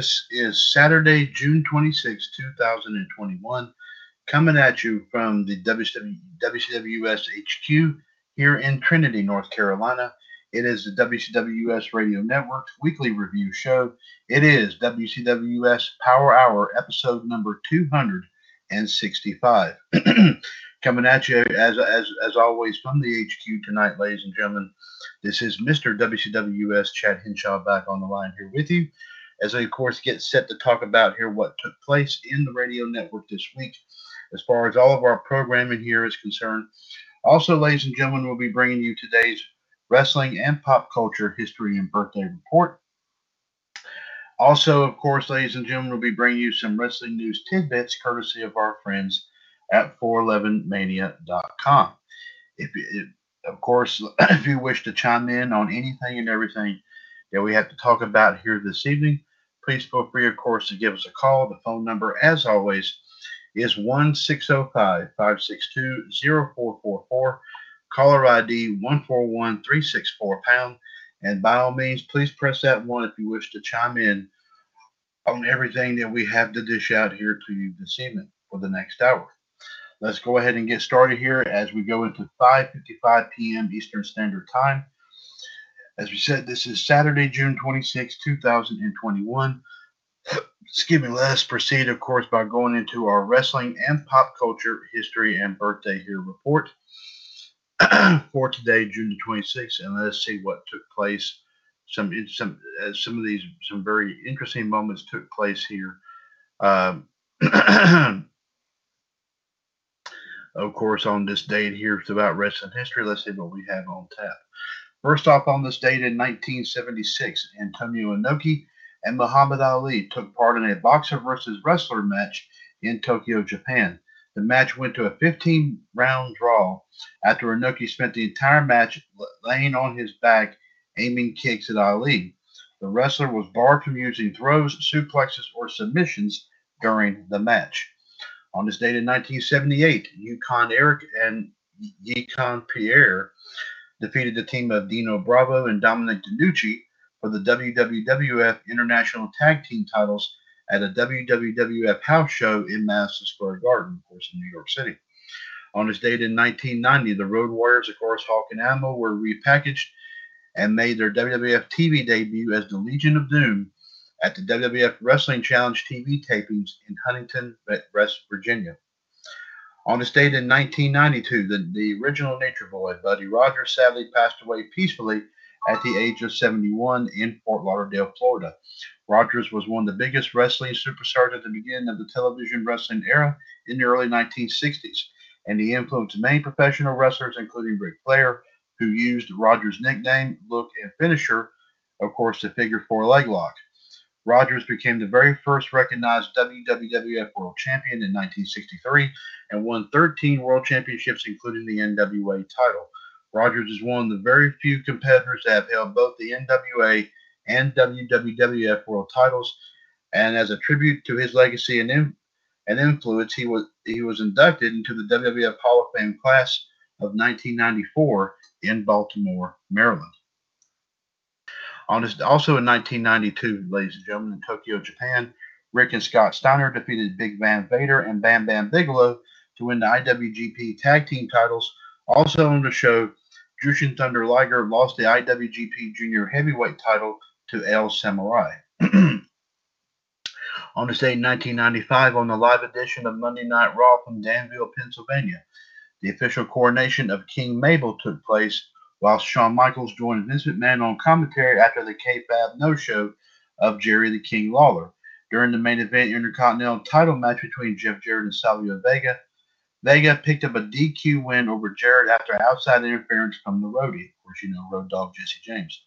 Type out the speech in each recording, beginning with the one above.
This is Saturday, June 26, 2021, coming at you from the WCW, WCWS HQ here in Trinity, North Carolina. It is the WCWS Radio Network's weekly review show. It is WCWS Power Hour, episode number 265. coming at you, as, as, as always, from the HQ tonight, ladies and gentlemen. This is Mr. WCWS Chad Henshaw back on the line here with you as I, of course, get set to talk about here what took place in the radio network this week as far as all of our programming here is concerned. Also, ladies and gentlemen, we'll be bringing you today's wrestling and pop culture history and birthday report. Also, of course, ladies and gentlemen, we'll be bringing you some wrestling news tidbits courtesy of our friends at 411mania.com. If, if of course, if you wish to chime in on anything and everything that we have to talk about here this evening, please feel free, of course, to give us a call. The phone number, as always, is 1 605 562 0444. Caller ID 141364 pound. And by all means, please press that one if you wish to chime in on everything that we have to dish out here to you this evening for the next hour. Let's go ahead and get started here as we go into 5:55 p.m. Eastern Standard Time. As we said, this is Saturday, June 26, 2021. Excuse me. Let's proceed, of course, by going into our wrestling and pop culture history and birthday here report for today, June the 26th, and let's see what took place some some uh, some of these some very interesting moments took place here. Um, of course, on this date here, it's about wrestling history. Let's see what we have on tap. First off, on this date in 1976, Antonio Inoki and Muhammad Ali took part in a boxer versus wrestler match in Tokyo, Japan. The match went to a 15 round draw after Inoki spent the entire match laying on his back, aiming kicks at Ali. The wrestler was barred from using throws, suplexes, or submissions during the match. On this date in 1978, Yukon Eric and Yukon Pierre defeated the team of Dino Bravo and Dominic DeNucci for the WWF International Tag Team titles at a WWF house show in Madison Square Garden, of course, in New York City. On this date in 1990, the Road Warriors, of course, Hawk and Animal, were repackaged and made their WWF TV debut as the Legion of Doom at the WWF Wrestling Challenge TV tapings in Huntington, West Virginia. On this date in 1992, the, the original Nature Boy, Buddy Rogers, sadly passed away peacefully at the age of 71 in Fort Lauderdale, Florida. Rogers was one of the biggest wrestling superstars at the beginning of the television wrestling era in the early 1960s, and he influenced many professional wrestlers, including Ric Flair, who used Rogers' nickname, look, and finisher, of course, the figure four leg lock. Rogers became the very first recognized WWF World Champion in 1963 and won 13 World Championships, including the NWA title. Rogers is one of the very few competitors that have held both the NWA and WWF World titles, and as a tribute to his legacy and, in, and influence, he was he was inducted into the WWF Hall of Fame class of 1994 in Baltimore, Maryland. On this, also in 1992, ladies and gentlemen, in Tokyo, Japan, Rick and Scott Steiner defeated Big Van Vader and Bam Bam Bigelow to win the IWGP Tag Team titles. Also on the show, Jushin Thunder Liger lost the IWGP Junior Heavyweight title to El Samurai. on this day in 1995, on the live edition of Monday Night Raw from Danville, Pennsylvania, the official coronation of King Mabel took place while Shawn Michaels joined Vince McMahon on commentary after the kayfabe no-show of Jerry the King Lawler. During the main event Intercontinental title match between Jeff Jarrett and Savio Vega, Vega picked up a DQ win over Jarrett after outside interference from the roadie. Of course, you know, road dog Jesse James.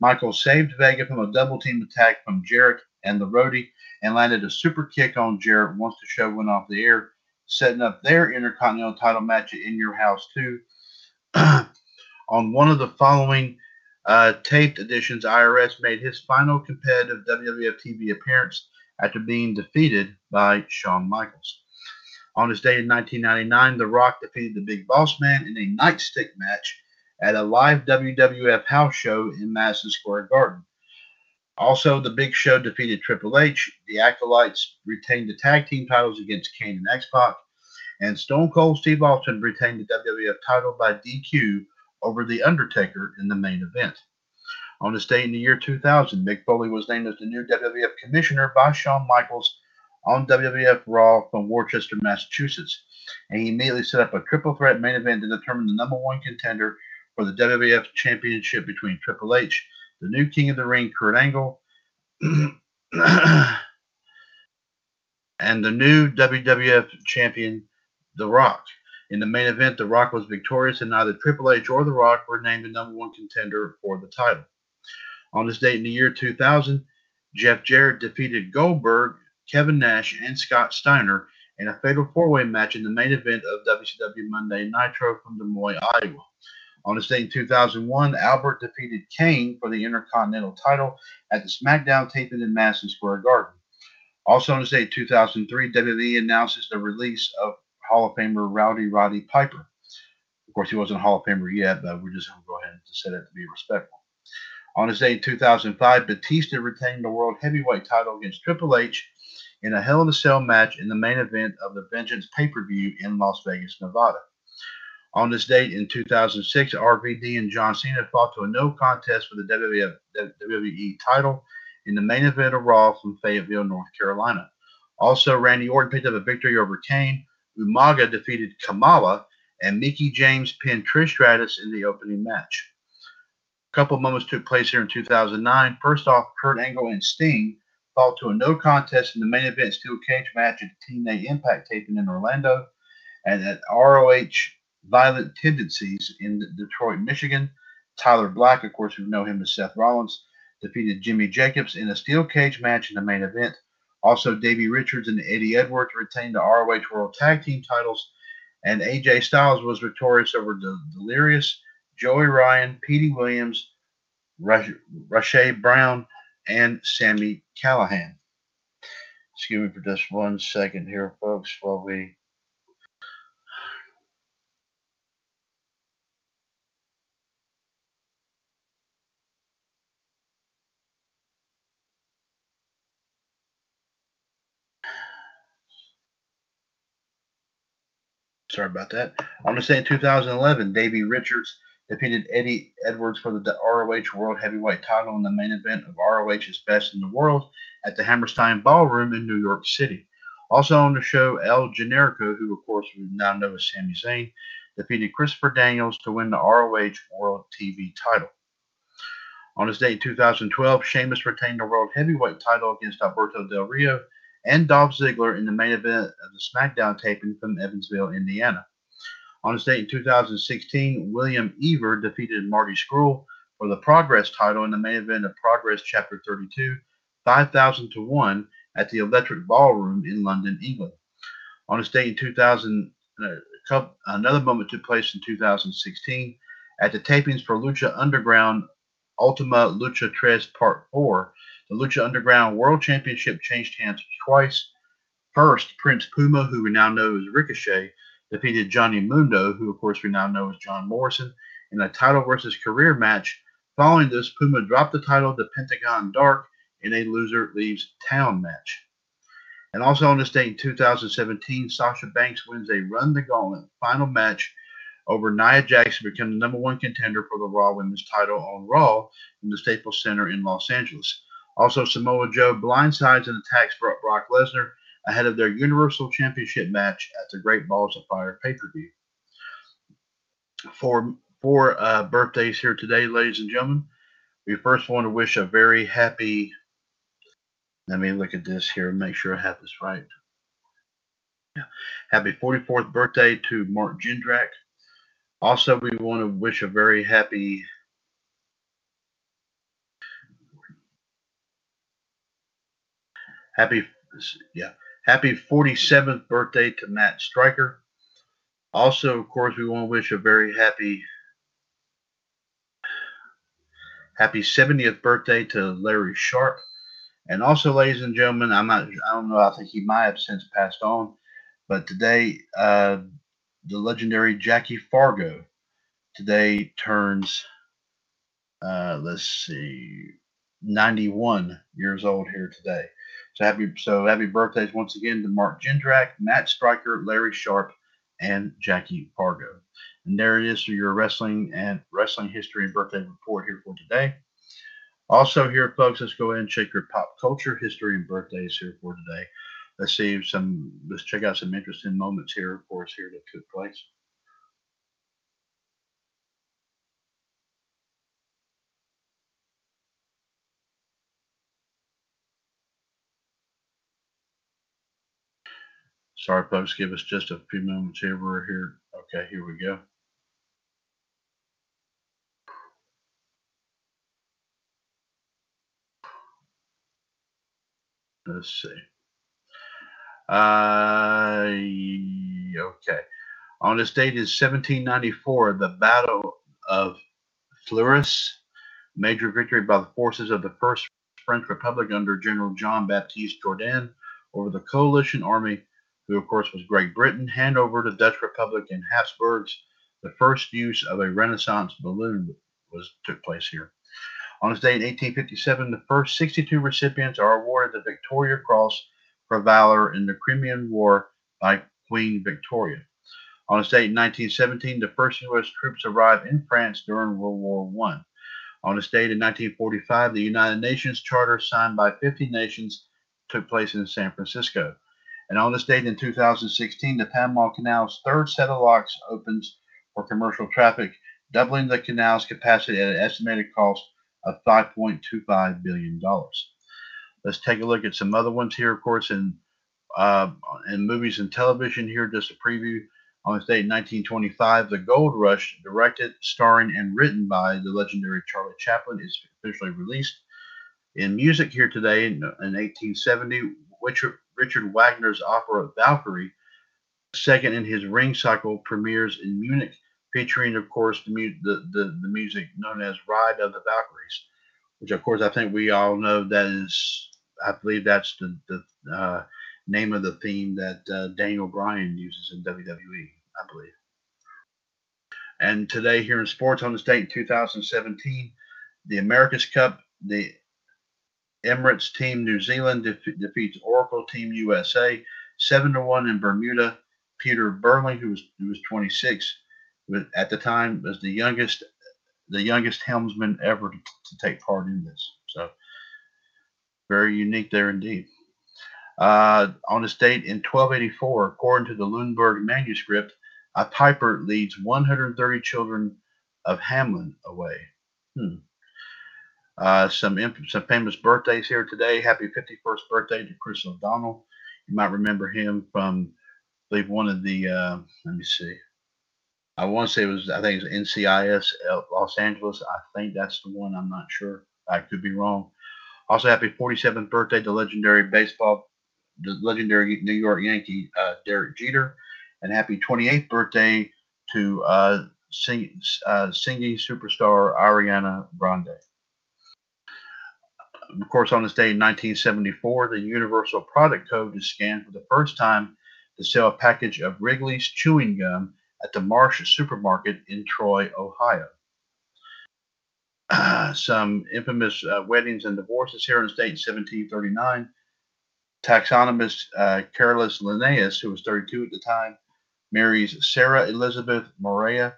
Michaels saved Vega from a double team attack from Jarrett and the roadie and landed a super kick on Jarrett once the show went off the air, setting up their Intercontinental title match In Your House 2. On one of the following uh, taped editions, IRS made his final competitive WWF TV appearance after being defeated by Shawn Michaels. On his day in 1999, The Rock defeated the Big Boss Man in a nightstick match at a live WWF house show in Madison Square Garden. Also, The Big Show defeated Triple H. The Acolytes retained the tag team titles against Kane and X-Pac. And Stone Cold Steve Austin retained the WWF title by DQ over The Undertaker in the main event. On this day in the year 2000, Mick Foley was named as the new WWF commissioner by Shawn Michaels on WWF Raw from Worcester, Massachusetts. And he immediately set up a triple threat main event to determine the number one contender for the WWF Championship between Triple H, the new King of the Ring, Kurt Angle, and the new WWF Champion, The Rock. In the main event, The Rock was victorious, and neither Triple H or The Rock were named the number one contender for the title. On this date in the year 2000, Jeff Jarrett defeated Goldberg, Kevin Nash, and Scott Steiner in a fatal four-way match in the main event of WCW Monday Nitro from Des Moines, Iowa. On this date in 2001, Albert defeated Kane for the Intercontinental title at the SmackDown taping in Madison Square Garden. Also on this date, 2003, WWE announces the release of Hall of Famer Rowdy Roddy Piper. Of course, he wasn't Hall of Famer yet, but we're just going to go ahead and say that to be respectful. On his day in 2005, Batista retained the World Heavyweight title against Triple H in a Hell in a Cell match in the main event of the Vengeance pay per view in Las Vegas, Nevada. On this date in 2006, RVD and John Cena fought to a no contest for the WWE title in the main event of Raw from Fayetteville, North Carolina. Also, Randy Orton picked up a victory over Kane, Umaga defeated Kamala, and Mickie James pinned Trish Stratus in the opening match. A couple moments took place here in 2009. First off, Kurt Angle and Sting fought to a no contest in the main event steel cage match at the TNA Impact taping in Orlando, and at ROH Violent Tendencies in Detroit, Michigan. Tyler Black, of course, we know him as Seth Rollins, defeated Jimmy Jacobs in a steel cage match in the main event. Also, Davey Richards and Eddie Edwards retained the ROH World Tag Team titles, and AJ Styles was victorious over the Delirious, Joey Ryan, Petey Williams, Rasche Brown, and Sami Callihan. Excuse me for just one second here, folks, while we Sorry about that. On day in 2011, Davey Richards defeated Eddie Edwards for the ROH World Heavyweight title in the main event of ROH's Best in the World at the Hammerstein Ballroom in New York City. Also on the show, El Generico, who of course we now know as Sami Zayn, defeated Christopher Daniels to win the ROH World TV title. On this day in 2012, Sheamus retained the World Heavyweight title against Alberto Del Rio and Dolph Ziggler in the main event of the SmackDown taping from Evansville, Indiana. On his date in 2016, Will Ospreay defeated Marty Scurll for the Progress title in the main event of Progress Chapter 32, 5,000 to 1 at the Electric Ballroom in London, England. On his date in 2000, uh, another moment took place in 2016 at the tapings for Lucha Underground Ultima Lucha Tres Part 4 the Lucha Underground World Championship changed hands twice. First, Prince Puma, who we now know as Ricochet, defeated Johnny Mundo, who of course we now know as John Morrison, in a title versus career match. Following this, Puma dropped the title to Pentagon Dark in a loser leaves town match. And also on this date in 2017, Sasha Banks wins a Run the Gauntlet final match over Nia Jackson become the number one contender for the Raw Women's title on Raw in the Staples Center in Los Angeles. Also, Samoa Joe blindsides and attacks Brock Lesnar ahead of their Universal Championship match at the Great Balls of Fire pay per view. For four uh, birthdays here today, ladies and gentlemen, we first want to wish a very happy. Let me look at this here and make sure I have this right. Yeah. Happy 44th birthday to Mark Jindrak. Also, we want to wish a very happy Happy, yeah, happy 47th birthday to Matt Striker. Also, of course, we want to wish a very happy, happy 70th birthday to Larry Sharpe. And also, ladies and gentlemen, I'm not, I don't know, I think he might have since passed on, but today, uh, the legendary Jackie Fargo today turns, uh, let's see, 91 years old here today. So happy so happy birthdays once again to Mark Jindrak, Matt Striker, Larry Sharpe, and Jackie Fargo. And there it is for your wrestling and wrestling history and birthday report here for today. Also here, folks, let's go ahead and check your pop culture history and birthdays here for today. Let's see some let's check out some interesting moments here, of course, here that took place. Sorry, folks, give us just a few moments here. We're here. Okay, here we go. Let's see. Uh, okay. On this date is 1794, the Battle of Fleurus, major victory by the forces of the First French Republic under General John Baptiste Jourdan over the coalition army who of course was Great Britain, Hanover to Dutch Republic and Habsburgs. The first use of a reconnaissance balloon was took place here. On this day in 1857, the first 62 recipients are awarded the Victoria Cross for valor in the Crimean War by Queen Victoria. On this date in 1917, the first U.S. troops arrived in France during World War I. On this date in 1945, the United Nations Charter signed by 50 nations took place in San Francisco. And on this date in 2016, the Panama Canal's third set of locks opens for commercial traffic doubling the canal's capacity at an estimated cost of $5.25 billion. Let's take a look at some other ones here, of course, in, uh, in movies and television here, just a preview. On this date in 1925, The Gold Rush, directed, starring, and written by the legendary Charlie Chaplin, is officially released. In music here today, in, in 1870, Richard, Richard Wagner's opera Valkyrie, second in his Ring cycle, premieres in Munich, featuring, of course, the, mu- the, the, the music known as Ride of the Valkyries, which, of course, I think we all know that is, I believe that's the, the uh, name of the theme that uh, Daniel Bryan uses in WWE. I believe. And today, here in sports on the state in 2017, the America's Cup, the Emirates Team New Zealand def- defeats Oracle Team USA seven to one in Bermuda. Peter Burling, who was who was 26, at the time was the youngest the youngest helmsman ever to, to take part in this. So very unique there indeed. Uh, on this date in 1284, according to the Lundberg manuscript, a piper leads 130 children of Hamelin away. Hmm. Uh, some some famous birthdays here today. Happy 51st birthday to Chris O'Donnell. You might remember him from, I believe, one of the. Uh, let me see. I want to say it was. I think it was NCIS Los Angeles. I think that's the one. I'm not sure. I could be wrong. Also, happy 47th birthday to legendary baseball, the legendary New York Yankee uh, Derek Jeter and happy 28th birthday to uh, sing, uh, singing superstar Ariana Grande. Of course, on this day in 1974, the Universal Product Code is scanned for the first time to sell a package of Wrigley's chewing gum at the Marsh Supermarket in Troy, Ohio. Uh, some infamous uh, weddings and divorces here in the state in 1739. Taxonomist uh, Carolus Linnaeus, who was 32 at the time, marries Sarah Elizabeth Morea.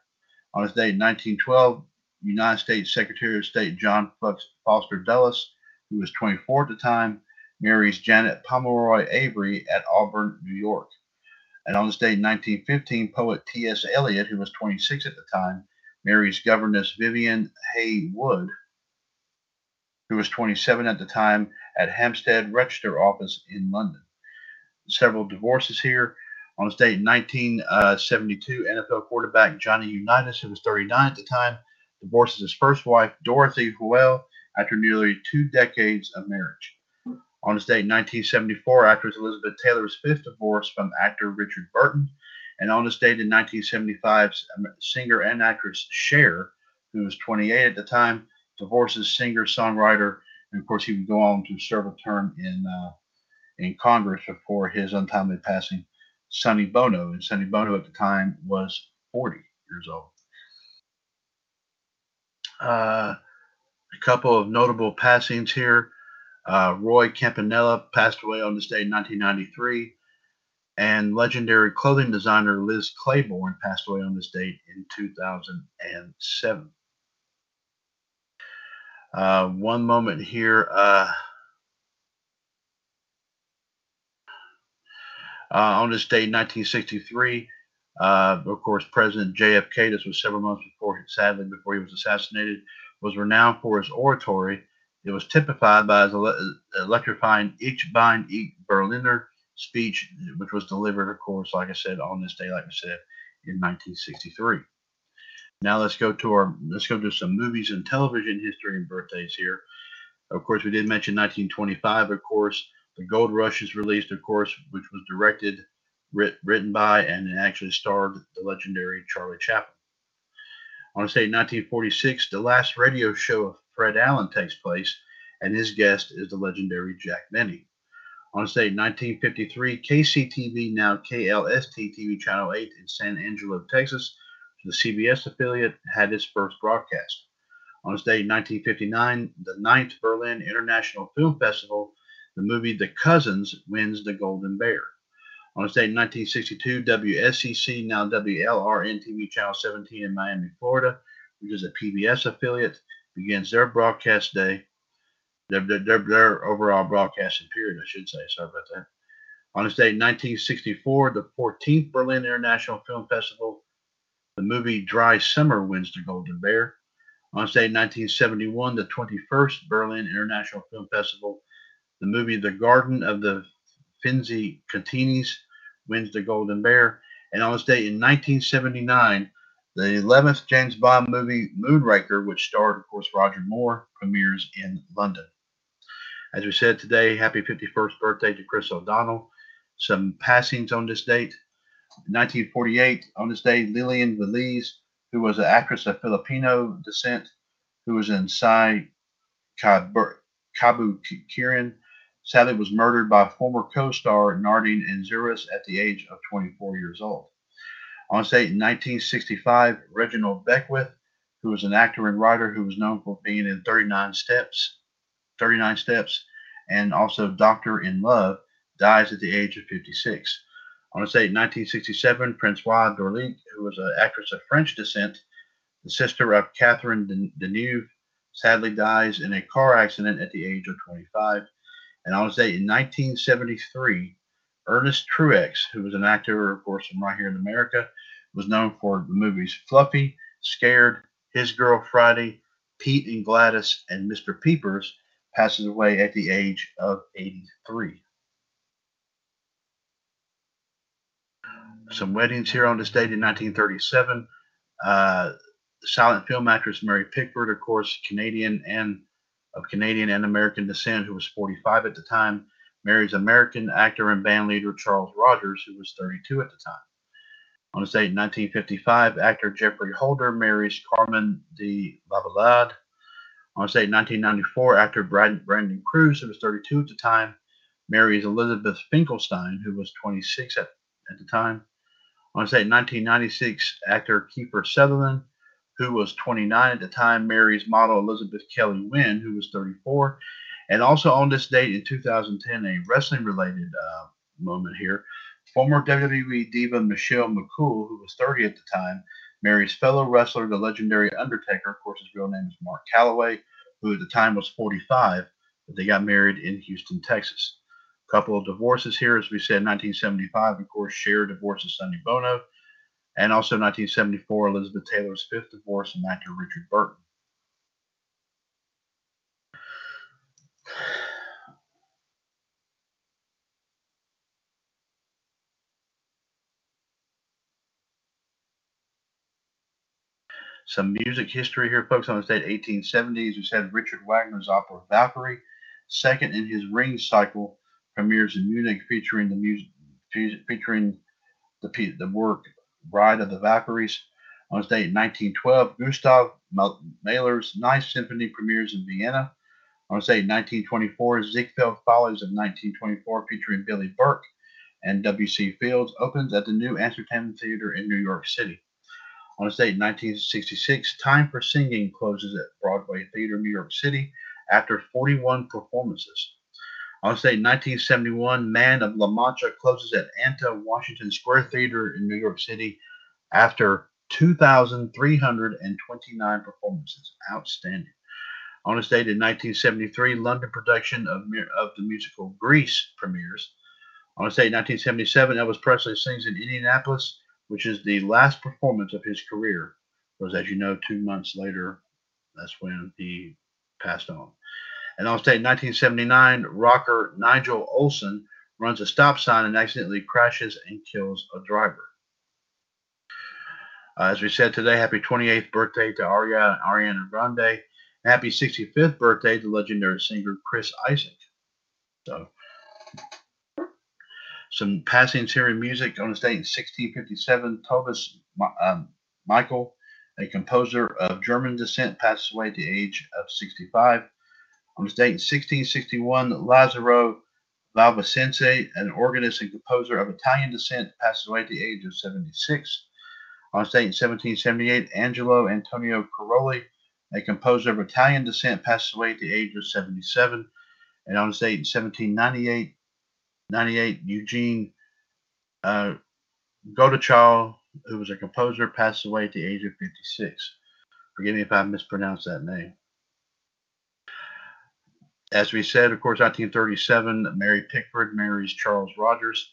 On his day in 1912, United States Secretary of State John Foster Dulles, who was 24 at the time, marries Janet Pomeroy Avery at Auburn, New York. And on this date in 1915, poet T.S. Eliot, who was 26 at the time, marries governess Vivian Haigh-Wood, who was 27 at the time, at Hampstead Register Office in London. Several divorces here. On his date in 1972, NFL quarterback Johnny Unitas, who was 39 at the time, divorces his first wife, Dorothy Howell, after nearly two decades of marriage. On his date in 1974, actress Elizabeth Taylor's fifth divorce from actor Richard Burton. And on his date in 1975, singer and actress Cher, who was 28 at the time, divorces singer songwriter, and of course he would go on to serve a term in uh, in Congress before his untimely passing. Sonny Bono, and Sonny Bono at the time was 40 years old. Uh, a couple of notable passings here. Uh, Roy Campanella passed away on this day in 1993, and legendary clothing designer Liz Claiborne passed away on this date in 2007. Uh, one moment here. Uh, Uh, on this day, 1963, uh, of course, President JFK, this was several months before, sadly, before he was assassinated, was renowned for his oratory. It was typified by his ele- electrifying Ich bin ich Berliner speech, which was delivered, of course, like I said, on this day, like I said, in 1963. Now let's go to our let's go to some movies and television history and birthdays here. Of course, we did mention 1925, of course. The Gold Rush is released, of course, which was directed, writ, written by, and actually starred the legendary Charlie Chaplin. On this date, 1946, the last radio show of Fred Allen takes place, and his guest is the legendary Jack Benny. On this date, 1953, KCTV, now KLST TV Channel 8 in San Angelo, Texas, the CBS affiliate, had its first broadcast. On this date, 1959, the 9th Berlin International Film Festival the movie The Cousins wins the Golden Bear. On this date in 1962, WSCC, now WLRN TV Channel 17 in Miami, Florida, which is a PBS affiliate, begins their broadcast day, their, their, their overall broadcasting period, I should say. Sorry about that. On this date in 1964, the 14th Berlin International Film Festival The movie Dry Summer wins the Golden Bear. On this date, 1971, the 21st Berlin International Film Festival, the movie The Garden of the Finzi Continis wins the Golden Bear. And on this date in 1979, the 11th James Bond movie Moonraker, which starred, of course, Roger Moore, premieres in London. As we said today, happy 51st birthday to Chris O'Donnell. Some passings on this date. In 1948, on this day, Lillian Velez, who was an actress of Filipino descent, who was in Sai Kabu Kirin, sadly was murdered by former co-star Narding Anzures at the age of 24 years old. On stage in 1965, Reginald Beckwith, who was an actor and writer who was known for being in 39 Steps, 39 Steps, and also Doctor in Love, dies at the age of 56. On this date in 1967, Francoise Dorléac, who was an actress of French descent, the sister of Catherine Deneuve, sadly dies in a car accident at the age of 25. And on his date in 1973, Ernest Truex, who was an actor, of course, from right here in America, was known for the movies Fluffy, Scared, His Girl Friday, Pete and Gladys, and Mr. Peepers, passes away at the age of 83. Some weddings here on this date in 1937. Uh, silent film actress Mary Pickford, of course, Canadian and of Canadian and American descent, who was 45 at the time, marries American actor and band leader Charles Rogers, who was 32 at the time. On this date in 1955, actor Geoffrey Holder marries Carmen de Lavallade. On this date in 1994, actor Brandon Cruz, who was 32 at the time, marries Elizabeth Finkelstein, who was 26 at, at the time. On this date in 1996, actor Kiefer Sutherland who was 29 at the time, marries model Elizabeth Kelly Wynn, who was 34. And also on this date in 2010, a wrestling related uh, moment here. Former WWE diva Michelle McCool, who was 30 at the time, marries fellow wrestler, the legendary Undertaker. Of course, his real name is Mark Calaway, who at the time was 45, but they got married in Houston, Texas. A couple of divorces here, as we said, 1975, of course, Cher divorces Sonny Bono and also 1974, Elizabeth Taylor's fifth divorce from actor Richard Burton. Some music history here, folks. On the state 1870s, we said Richard Wagner's opera Valkyrie, second in his Ring cycle, premieres in Munich, featuring the music featuring the the work Bride of the Valkyries. On his date in 1912, Gustav Mahler's Ninth Symphony premieres in Vienna. On his date in 1924, Ziegfeld Follies of 1924, featuring Billie Burke and W.C. Fields, opens at the New Amsterdam Theater in New York City. On his date in 1966, Time for Singing closes at Broadway Theater, New York City, after 41 performances. Date in 1971, Man of La Mancha closes at ANTA Washington Square Theater in New York City after 2,329 performances. Outstanding. On this date in 1973, London production of, of the musical Grease premieres. On this date in 1977, Elvis Presley sings in Indianapolis, which is the last performance of his career. Because, as you know, two months later, that's when he passed on. And on state 1979, rocker Nigel Olsson runs a stop sign and accidentally crashes and kills a driver. Uh, as we said today, happy 28th birthday to Aria, Ariana Grande. Happy 65th birthday to legendary singer Chris Isaak. So, some passings here in music on this date in 1657. Thomas um, Michael, a composer of German descent, passes away at the age of 65. On this date in 1661, Lazzaro Valvasensi, an organist and composer of Italian descent, passes away at the age of 76. On this date in 1778, Angelo Antonio Caroli, a composer of Italian descent, passes away at the age of 77. And on this date in 1798, 98, Eugene uh, Godeschal, who was a composer, passes away at the age of 56. Forgive me if I mispronounced that name. As we said, of course, 1937, Mary Pickford marries Charles Rogers.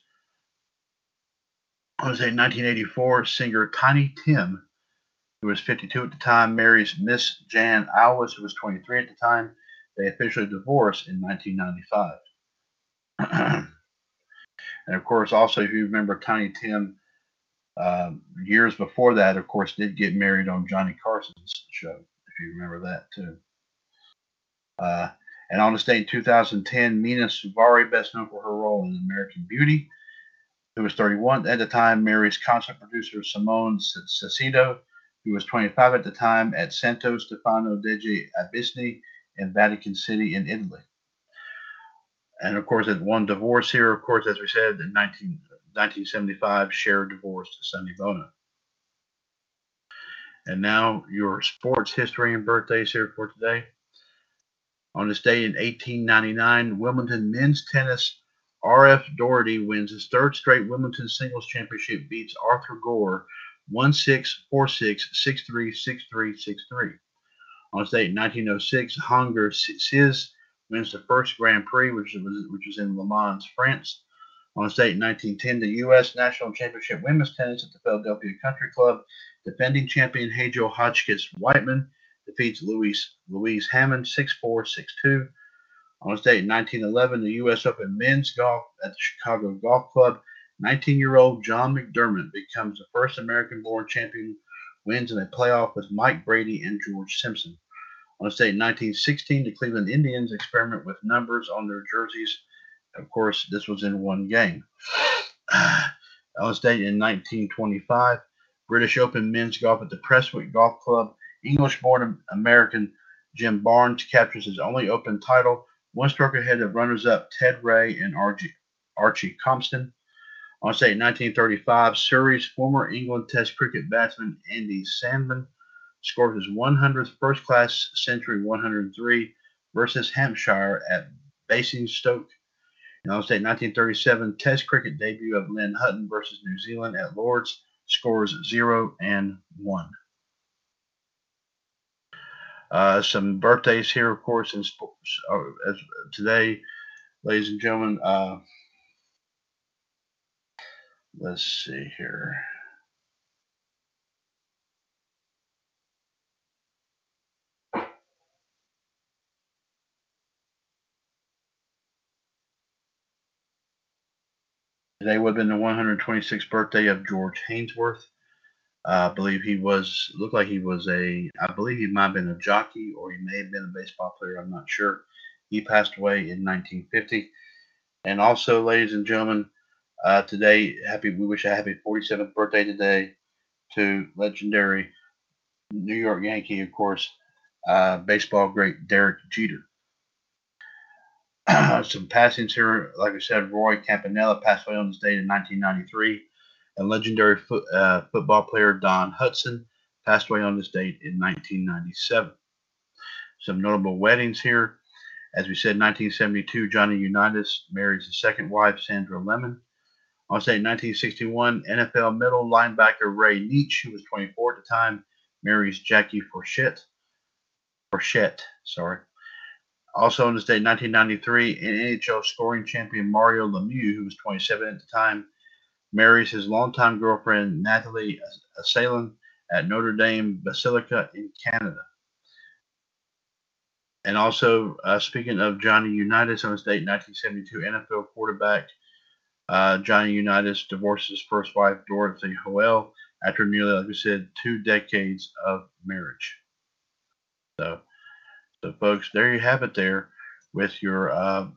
I was in 1984, singer Tiny Tim who was 52 at the time, marries Miss Jan Alwas, who was 23 at the time. They officially divorced in 1995. and of course, also, if you remember, Tiny Tim, uh, years before that, of course, did get married on Johnny Carson's show, if you remember that too. Uh, and on this date in 2010, Mena Suvari, best known for her role in American Beauty, who was 31 at the time, marries concert producer Simone Sestito, who was 25 at the time, at Santo Stefano degli Abbissi in Vatican City in Italy. And of course, at one divorce here, of course, as we said, in 19, 1975, Cher divorced Sonny Bono. And now your sports history and birthdays here for today. On this day in 1899, Wilmington men's tennis R.F. Doherty wins his third straight Wilmington singles championship, beats Arthur Gore 1 6 4 6 6 3 6 3 6 3. On this date in 1906, Hongr Sis wins the first Grand Prix, which was, which was in Le Mans, France. On this date in 1910, the U.S. National Championship Women's Tennis at the Philadelphia Country Club, defending champion Hajo Hotchkiss Wightman defeats Louise, Louise Hammond 6 4 6 2. On this date in 1911, the U.S. Open men's golf at the Chicago Golf Club, 19 year old John McDermott becomes the first American born champion, wins in a playoff with Mike Brady and George Simpson. On this date in 1916, the Cleveland Indians experiment with numbers on their jerseys. Of course, this was in one game. on this date in 1925, British Open men's golf at the Prestwick Golf Club. English born American Jim Barnes captures his only Open title, one stroke ahead of runners up Ted Ray and Archie, Archie Compston. On in 1935, Surrey's former England Test cricket batsman Andy Sandham scored his 100th first class century 103 versus Hampshire at Basingstoke. In on state 1937 Test cricket debut of Len Hutton versus New Zealand at Lords scores 0 and 1. Uh, some birthdays here, of course, in sports uh, as today, ladies and gentlemen. Uh, let's see here. Today would have been the 126th birthday of George Hainsworth. I believe he was looked like he was a. I believe he might have been a jockey or he may have been a baseball player. I'm not sure. He passed away in 1950. And also, ladies and gentlemen, uh, today, happy. We wish a happy 47th birthday today to legendary New York Yankee, of course, uh, baseball great Derek Jeter. some passings here. Like I said, Roy Campanella passed away on this date in 1993. And legendary uh, football player Don Hutson passed away on this date in 1997. Some notable weddings here. As we said, 1972, Johnny Unitas marries his second wife, Sandra Lemon. On this date, 1961, NFL middle linebacker Ray Nitschke, who was 24 at the time, marries Jackie Forchette. Forchette, sorry. Also on this date, 1993, NHL scoring champion Mario Lemieux, who was 27 at the time, marries his longtime girlfriend Natalie Asselin at Notre Dame Basilica in Canada. And also, uh, speaking of Johnny Unitas on this date, 1972, NFL quarterback uh, Johnny Unitas divorces his first wife, Dorothy Hoel, after nearly, like we said, two decades of marriage. So, so, folks, there you have it there with your uh,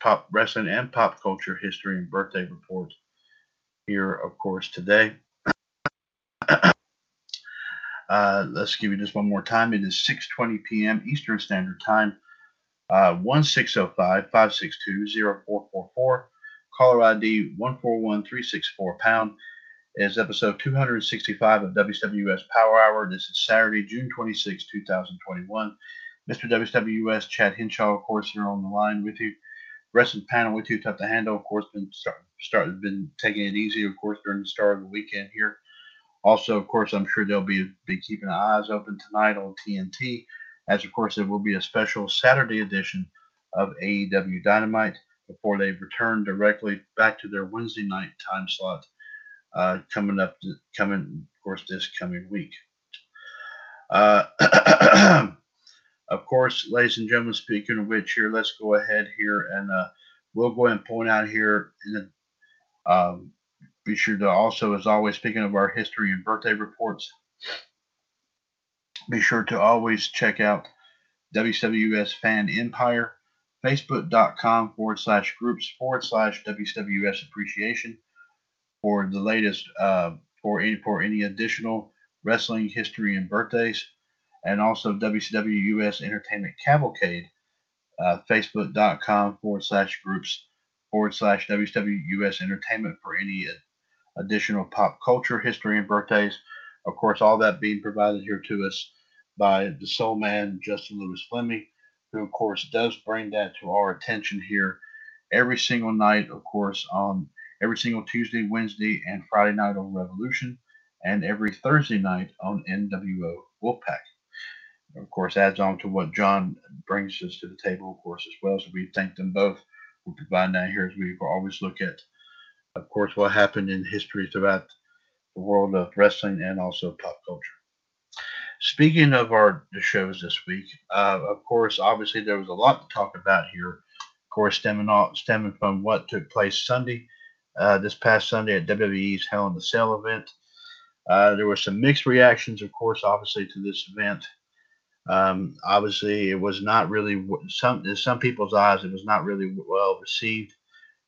pop wrestling and pop culture history and birthday report here, of course, today. uh, let's give you just one more time. It is 6.20 p.m. Eastern Standard Time. Uh, 1-605-562-0444. Caller ID 141364 pound is episode 265 of WWS Power Hour. This is Saturday, June 26, 2021. Mr. WWS, Chad Hinshaw, of course, here on the line with you. Wrestling panel with you, tough to handle. Of course, been start, start been taking it easy, of course, during the start of the weekend here. Also, of course, I'm sure they'll be be keeping eyes open tonight on TNT, as of course there will be a special Saturday edition of AEW Dynamite before they return directly back to their Wednesday night time slot uh, coming up, coming of course this coming week. Uh, of course, ladies and gentlemen, speaking of which, here, let's go ahead here and uh, we'll go and point out here the, um, be sure to also, as always, speaking of our history and birthday reports, be sure to always check out WWS Fan Empire, facebook.com forward slash groups forward slash WWS Appreciation for the latest, uh, for, any, for any additional wrestling history and birthdays, and also WCW US Entertainment Cavalcade, uh, facebook.com forward slash groups forward slash WCW US Entertainment for any additional pop culture history and birthdays. Of course, all that being provided here to us by the soul man, Justin Lewis Fleming, who, of course, does bring that to our attention here every single night, of course, on every single Tuesday, Wednesday, and Friday night on Revolution, and every Thursday night on NWO Wolfpack. Of course, adds on to what John brings us to the table, of course, as well. So we thank them both for providing that here as we always look at, of course, what happened in history throughout the world of wrestling and also pop culture. Speaking of our shows this week, uh, of course, obviously there was a lot to talk about here. Of course, stemming off, stemming from what took place Sunday, uh, this past Sunday at WWE's Hell in the Cell event. Uh, there were some mixed reactions, of course, obviously to this event. Um, obviously, it was not really some in some people's eyes. It was not really well received.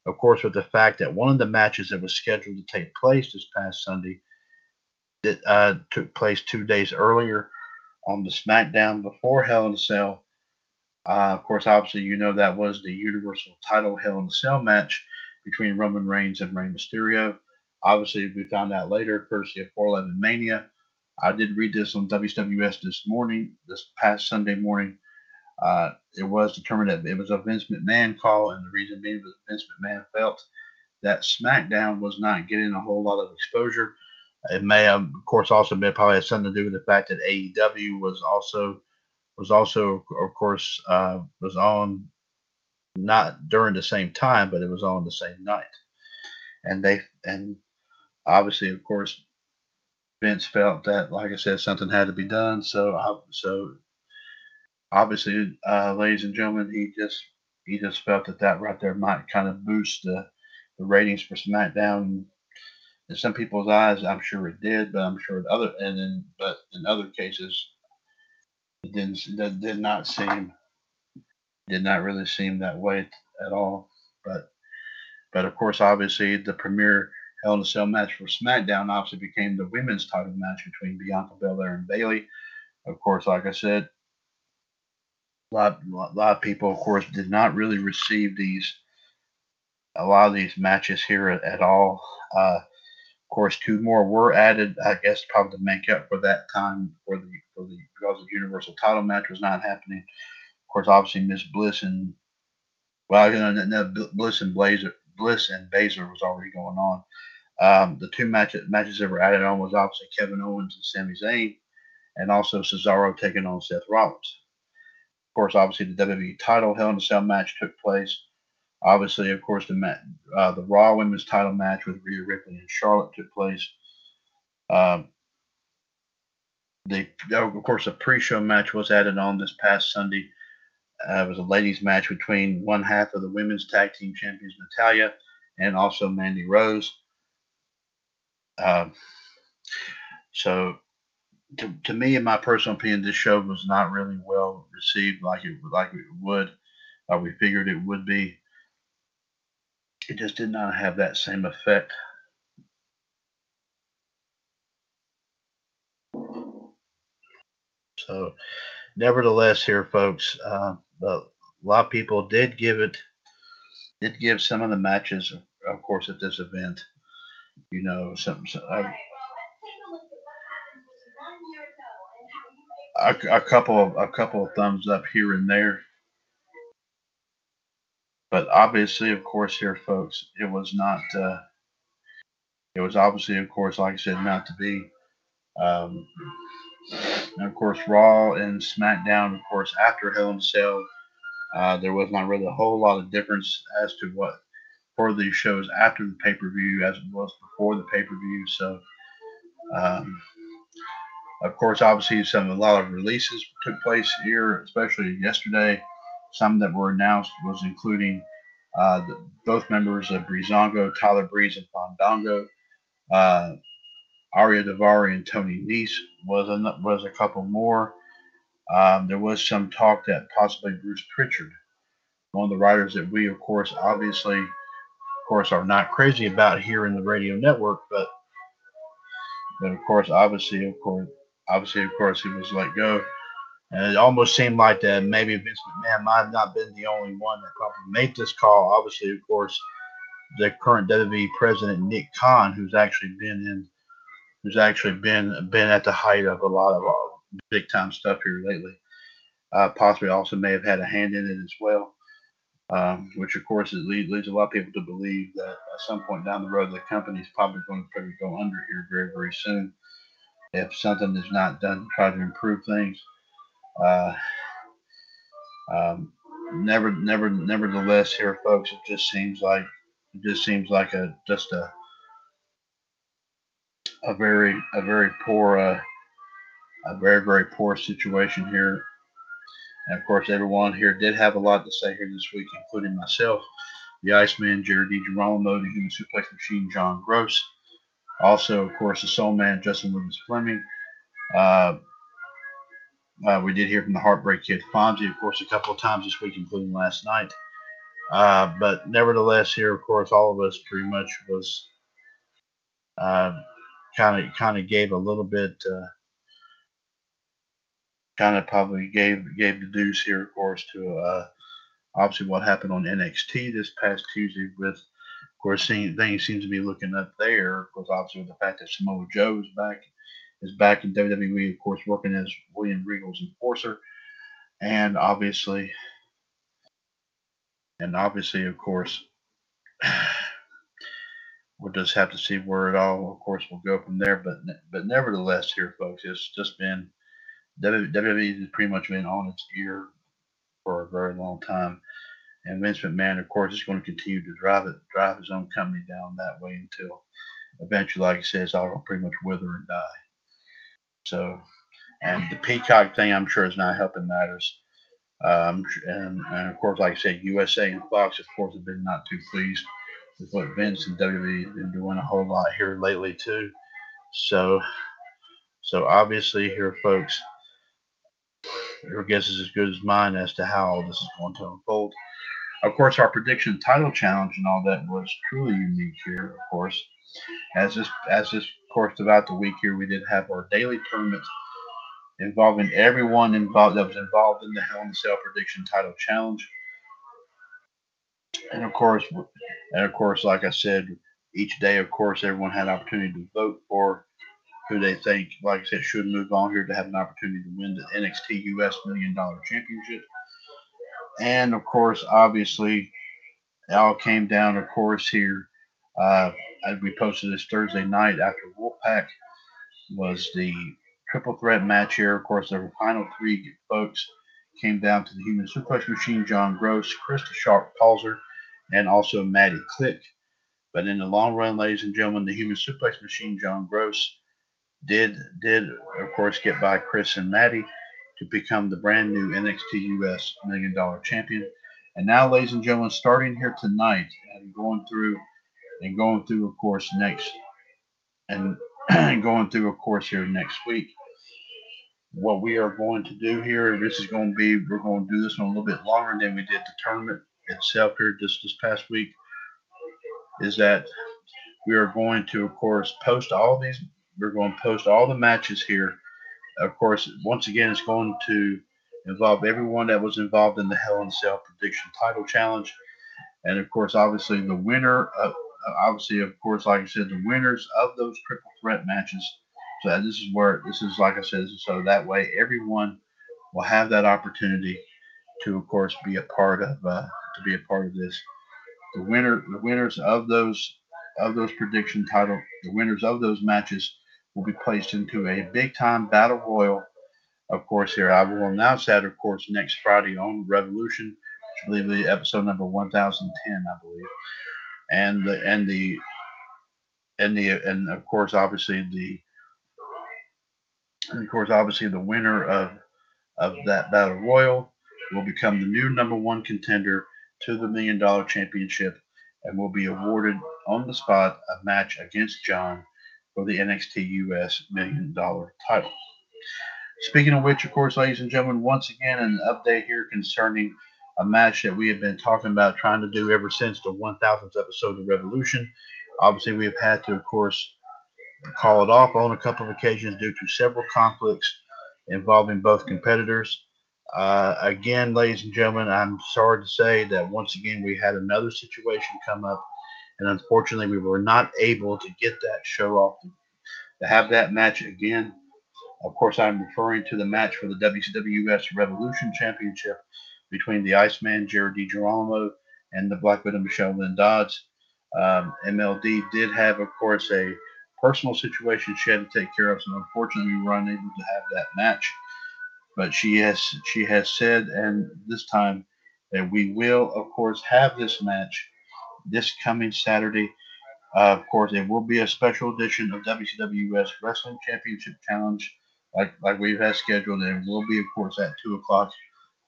Of course, with the fact that one of the matches that was scheduled to take place this past Sunday that uh, took place two days earlier on the SmackDown before Hell in a Cell. Uh, of course, obviously, you know that was the Universal title Hell in a Cell match between Roman Reigns and Rey Mysterio. Obviously, we found out later, courtesy of 411 Mania. I did read this on WWS this morning, this past Sunday morning. Uh, it was determined that it was a Vince McMahon call, and the reason being was Vince McMahon felt that SmackDown was not getting a whole lot of exposure. It may have, of course, also been probably had something to do with the fact that AEW was also was also, of course, uh, was on not during the same time, but it was on the same night, and they and obviously, of course, Vince felt that, like I said, something had to be done. So, uh, so obviously, uh, ladies and gentlemen, he just he just felt that that right there might kind of boost the, the ratings for SmackDown in some people's eyes, I'm sure it did, but I'm sure other and then but in other cases, it didn't that did not seem did not really seem that way at all. But but of course, obviously, the premier Hell in a Cell match for SmackDown obviously became the women's title match between Bianca Belair and Bayley. Of course, like I said, a lot, a lot of people, of course, did not really receive these a lot of these matches here at, at all. Uh, of course, two more were added. I guess probably to make up for that time for the for the because the Universal Title match was not happening. Of course, obviously Miss Bliss and well, you know, no, Bliss and Baszler, Bliss and Baszler was already going on. Um, the two matches matches that were added on was obviously Kevin Owens and Sami Zayn, and also Cesaro taking on Seth Rollins. Of course, obviously the WWE title Hell in a Cell match took place. Obviously, of course, the uh, the Raw Women's Title match with Rhea Ripley and Charlotte took place. Um, the of course a pre-show match was added on this past Sunday. Uh, it was a ladies' match between one half of the women's tag team champions Natalya and also Mandy Rose. Um, so, to, to me, in my personal opinion, this show was not really well received like it like it would, we figured it would be it just did not have that same effect. So, nevertheless, here, folks, uh, a lot of people did give it, did give some of the matches, of course, at this event. You know, some, some a, a couple of a couple of thumbs up here and there. But obviously, of course, here, folks, it was not. Uh, it was obviously, of course, like I said, not to be. Um, and of course, Raw and SmackDown, of course, after Hell in Cell, uh, there was not really a whole lot of difference as to what for these shows after the pay per view as it was before the pay per view. So, um, Of course, obviously, some a lot of releases took place here, especially yesterday. Some that were announced was including uh, the, both members of Breezango, Tyler Breeze and Fandango, uh, Ariya Daivari and Tony Nese was a, was a couple more. Um, there was some talk that possibly Bruce Pritchard, one of the writers that we, of course, obviously, of course, are not crazy about here in the radio network, but but of course, obviously, of course, obviously, of course, he was let go. And it almost seemed like that maybe Vince McMahon might have not been the only one that probably made this call. Obviously, of course, the current WWE president Nick Khan, who's actually been in, who's actually been been at the height of a lot of uh, big time stuff here lately, uh, possibly also may have had a hand in it as well. Um, which of course it leads, leads a lot of people to believe that at some point down the road the company is probably going to probably go under here very very soon if something is not done to try to improve things. Uh, um, never, never, nevertheless, here, folks, it just seems like it just seems like a just a a very a very poor uh, a very very poor situation here. And of course, everyone here did have a lot to say here this week, including myself, the Iceman, Jared DiGirolamo, the Human Suplex Machine, John Gross. Also, of course, the Soul Man, Justin Williams Fleming. Uh, uh, we did hear from the Heartbreak Kid Fonzie, of course, a couple of times this week, including last night. Uh, but nevertheless, here, of course, all of us pretty much was kind of kind of gave a little bit, uh, kind of probably gave gave the deuce here, of course, to uh, obviously what happened on NXT this past Tuesday with of course, seeing things seem to be looking up there. Of course, obviously with the fact that Samoa Joe is back, is back in WWE, of course, working as William Regal's enforcer, and obviously, and obviously, of course, we'll just have to see where it all, of course, will go from there. But but nevertheless, here, folks, it's just been WWE has pretty much been on its ear for a very long time. And Vince McMahon, of course, is going to continue to drive it, drive his own company down that way until eventually, like I said, it's all pretty much wither and die. So, and the Peacock thing, I'm sure, is not helping matters. Um, and, and, of course, like I said, USA and Fox, of course, have been not too pleased with what Vince and WWE have been doing a whole lot here lately too. So, so obviously, here, folks, your guess is as good as mine as to how all this is going to unfold. Of course, our prediction title challenge and all that was truly unique here. Of course, as this as this course throughout the week here, we did have our daily tournament involving everyone involved that was involved in the Hell in the Cell prediction title challenge. And of course, and of course, like I said, each day, of course, everyone had an opportunity to vote for who they think, like I said, should move on here to have an opportunity to win the NXT US Million Dollar Championship. And of course, obviously, it all came down, of course, here. Uh, we posted this Thursday night after Wolfpack was the triple threat match here. Of course, the final three folks came down to the Human Suplex Machine, John Gross, Chris the Shark Palzer, and also Matty Click. But in the long run, ladies and gentlemen, the Human Suplex Machine, John Gross, did did of course get by Chris and Matty to become the brand new NXT US Million Dollar Champion. And now, ladies and gentlemen, starting here tonight and going through and going through, of course, next and going through, of course, here next week. What we are going to do here, this is going to be, we're going to do this one a little bit longer than we did the tournament itself here just this past week, is that we are going to, of course, post all these, we're going to post all the matches here of course, once again, it's going to involve everyone that was involved in the Hell in Cell prediction title challenge. And of course, obviously, the winner, of, obviously, of course, like I said, the winners of those triple threat matches. So this is where, this is like I said, so that way everyone will have that opportunity to, of course, be a part of, uh, to be a part of this. The winner, the winners of those, of those prediction title, the winners of those matches will be placed into a big time battle royal. Of course, here I will announce that, of course, next Friday on Revolution, which I believe the episode number 1010, I believe, and the and the and the and of course, obviously the And of course, obviously, the winner of of that battle royal will become the new number one contender to the Million Dollar Championship and will be awarded on the spot a match against John for the NXT US Million Dollar title. Speaking of which, of course, ladies and gentlemen, once again, an update here concerning a match that we have been talking about trying to do ever since the 1000th episode of Revolution. Obviously, we have had to, of course, call it off on a couple of occasions due to several conflicts involving both competitors. Uh, again, ladies and gentlemen, I'm sorry to say that once again we had another situation come up, and unfortunately we were not able to get that show off to have that match again. Of course, I'm referring to the match for the WCWS Revolution Championship between the Iceman Jared DiGirolamo and the Black Widow Michelle Lynn Dodds. Um, MLD did have, of course, a personal situation she had to take care of, so unfortunately we were unable to have that match. But she has she has said, and this time that we will, of course, have this match this coming Saturday. Uh, of course, it will be a special edition of WCWS Wrestling Championship Challenge, like like we've had scheduled, and it will be, of course, at two o'clock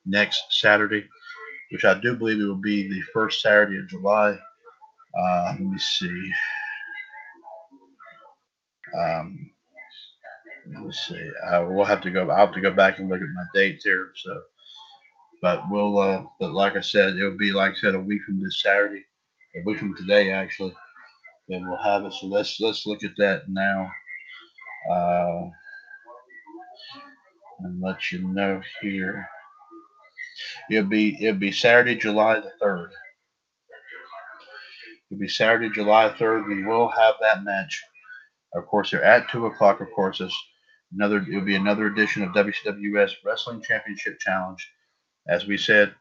next Saturday, which I do believe it will be the first Saturday of July. Uh, let me see. Um, let me see. Uh, we'll have to go. I'll have to go back and look at my dates here. So, but we'll. Uh, but like I said, it'll be like I said a week from this Saturday, a week from today actually. Then we'll have it. So let's let's look at that now. Uh, and let you know here. It'll be it'll be Saturday, July the third. It'll be Saturday, July third. We will have that match. Of course, they're at two o'clock. Of course, it's another. It'll be another edition of WCWS Wrestling Championship Challenge. As we said,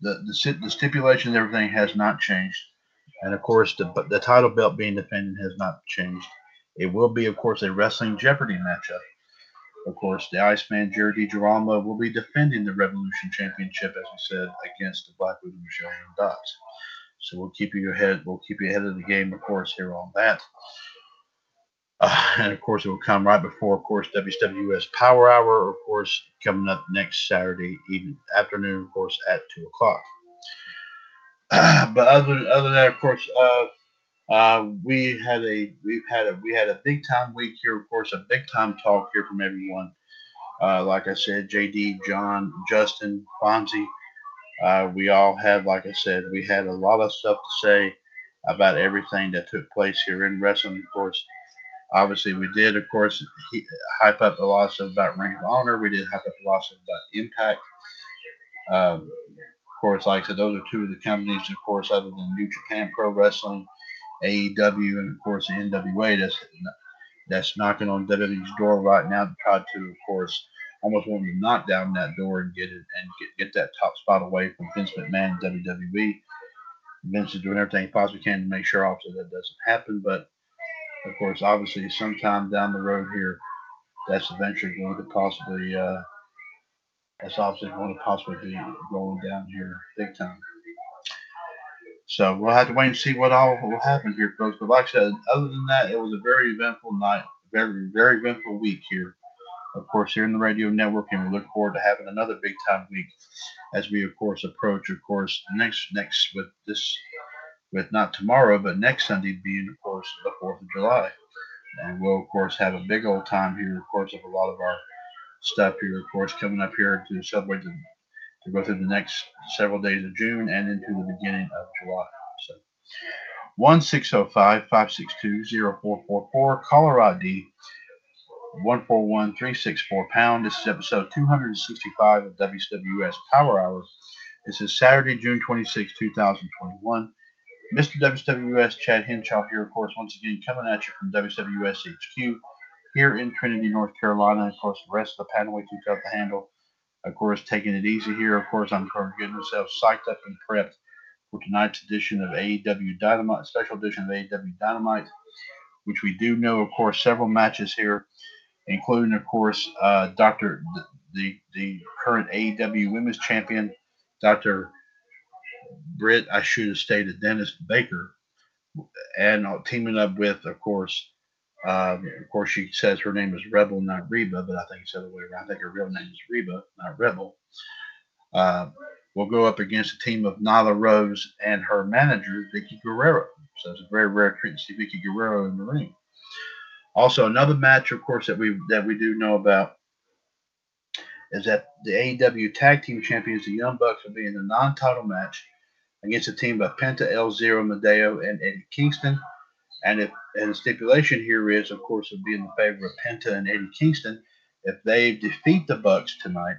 the the, the everything has not changed, and of course, the the title belt being defended has not changed. It will be, of course, a Wrestling Jeopardy matchup. Of course, the Iceman Jared DiGirolamo will be defending the Revolution Championship, as we said, against the Black Widow Michelle Dodds. So we'll keep you ahead. We'll keep you ahead of the game, of course, here on that. Uh, and of course, it will come right before, of course, WWS Power Hour, of course, coming up next Saturday evening, afternoon, of course, at two o'clock. Uh, but other other than that, of course, uh, uh, we had a we've had a we had a big time week here, of course, a big time talk here from everyone. Uh, like I said, JD, John, Justin, Fonzie, uh, we all had, like I said, we had a lot of stuff to say about everything that took place here in wrestling. Of course, obviously we did, of course, hype up a lot of about Ring of Honor. We did hype up a lot of about Impact. Um, of course, like I said, those are two of the companies, of course, other than New Japan Pro Wrestling, AEW, and of course the NWA that's that's knocking on WWE's door right now to try to, of course, almost want to knock down that door and get it and get, get that top spot away from Vince McMahon and WWE. Vince is doing everything he possibly can to make sure also that doesn't happen, but of course, obviously, sometime down the road here, that's eventually going to possibly, uh, that's obviously going to possibly be going down here big time. So we'll have to wait and see what all will happen here, folks. But like I said, other than that, it was a very eventful night, very, very eventful week here, of course, here in the radio network, and we look forward to having another big time week as we, of course, approach, of course, next next with this with not tomorrow, but next Sunday being, of course, the 4th of July. And we'll, of course, have a big old time here, of course, of a lot of our stuff here, of course, coming up here to the, to go through the next several days of June and into the beginning of July. So, 1-605-562-0444, caller ID 141364 pound. This is episode 265 of WWS Power Hour. This is Saturday, June 26, 2021. Mr. WWS Chad Henshaw here, of course, once again coming at you from WWS HQ here in Trinity, North Carolina. Of course, the rest of the panel we took up the handle. Of course, taking it easy here. Of course, I'm getting myself psyched up and prepped for tonight's edition of AEW Dynamite, special edition of AEW Dynamite, which we do know, of course, several matches here, including, of course, uh, Dr. The, the, the current AEW Women's Champion, Dr. Britt, I should have stated Dennis Baker, and teaming up with, of course, Um, of course, she says her name is Rebel, not Reba, but I think it's the other way around. I think her real name is Reba, not Rebel. Uh, will go up against a team of Nyla Rose and her manager, Vickie Guerrero. So it's a very rare treat to see Vickie Guerrero in the ring. Also, another match, of course, that we that we do know about is that the AEW Tag Team Champions, the Young Bucks, will be in the non-title match against a team of Penta El Zero Miedo and Eddie Kingston. And if and the stipulation here is, of course, would be in the favor of Penta and Eddie Kingston. If they defeat the Bucks tonight,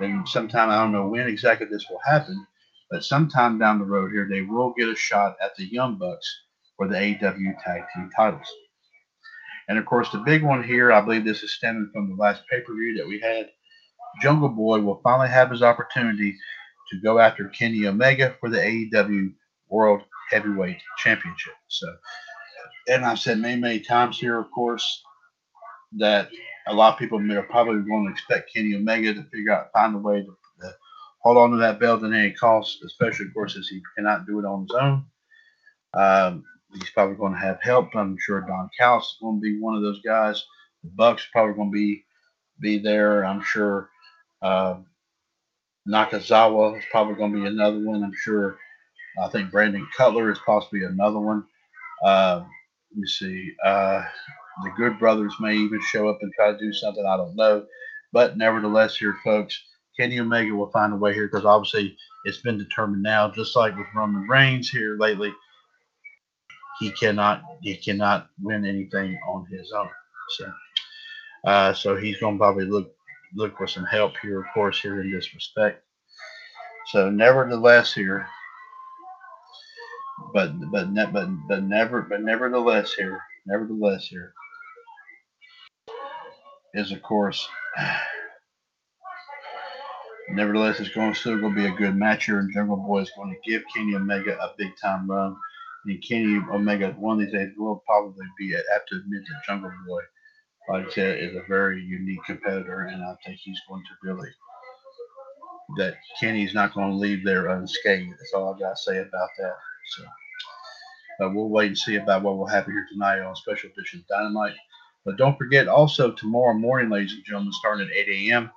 then sometime I don't know when exactly this will happen, but sometime down the road here, they will get a shot at the Young Bucks for the AEW Tag Team titles. And of course, the big one here, I believe this is stemming from the last pay per view that we had. Jungle Boy will finally have his opportunity to go after Kenny Omega for the AEW World Heavyweight Championship. So, and I've said many, many times here, of course, that a lot of people are probably going to expect Kenny Omega to figure out, find a way to, to hold on to that belt at any cost, especially, of course, as he cannot do it on his own. Um, he's probably going to have help. I'm sure Don Callis is going to be one of those guys. The Bucks probably going to be be there. I'm sure uh, Nakazawa is probably going to be another one. I'm sure. I think Brandon Cutler is possibly another one. Uh, let me see. Uh, the Good Brothers may even show up and try to do something. I don't know. But nevertheless, here, folks, Kenny Omega will find a way here because obviously it's been determined now, just like with Roman Reigns here lately, he cannot he cannot win anything on his own. So, uh, so he's going to probably look look for some help here, of course, here in this respect. So, nevertheless, here, but but but but never but nevertheless here, nevertheless here is of course. Nevertheless, it's going still going to be a good match here, and Jungle Boy is going to give Kenny Omega a big time run. And Kenny Omega, one of these days, will probably be. I have to admit that Jungle Boy, said, is a very unique competitor, and I think he's going to really that Kenny's not going to leave there unscathed. That's all I got to say about that. So, but we'll wait and see about what will happen here tonight on Special Edition Dynamite. But don't forget, also tomorrow morning, ladies and gentlemen, starting at 8 a.m.,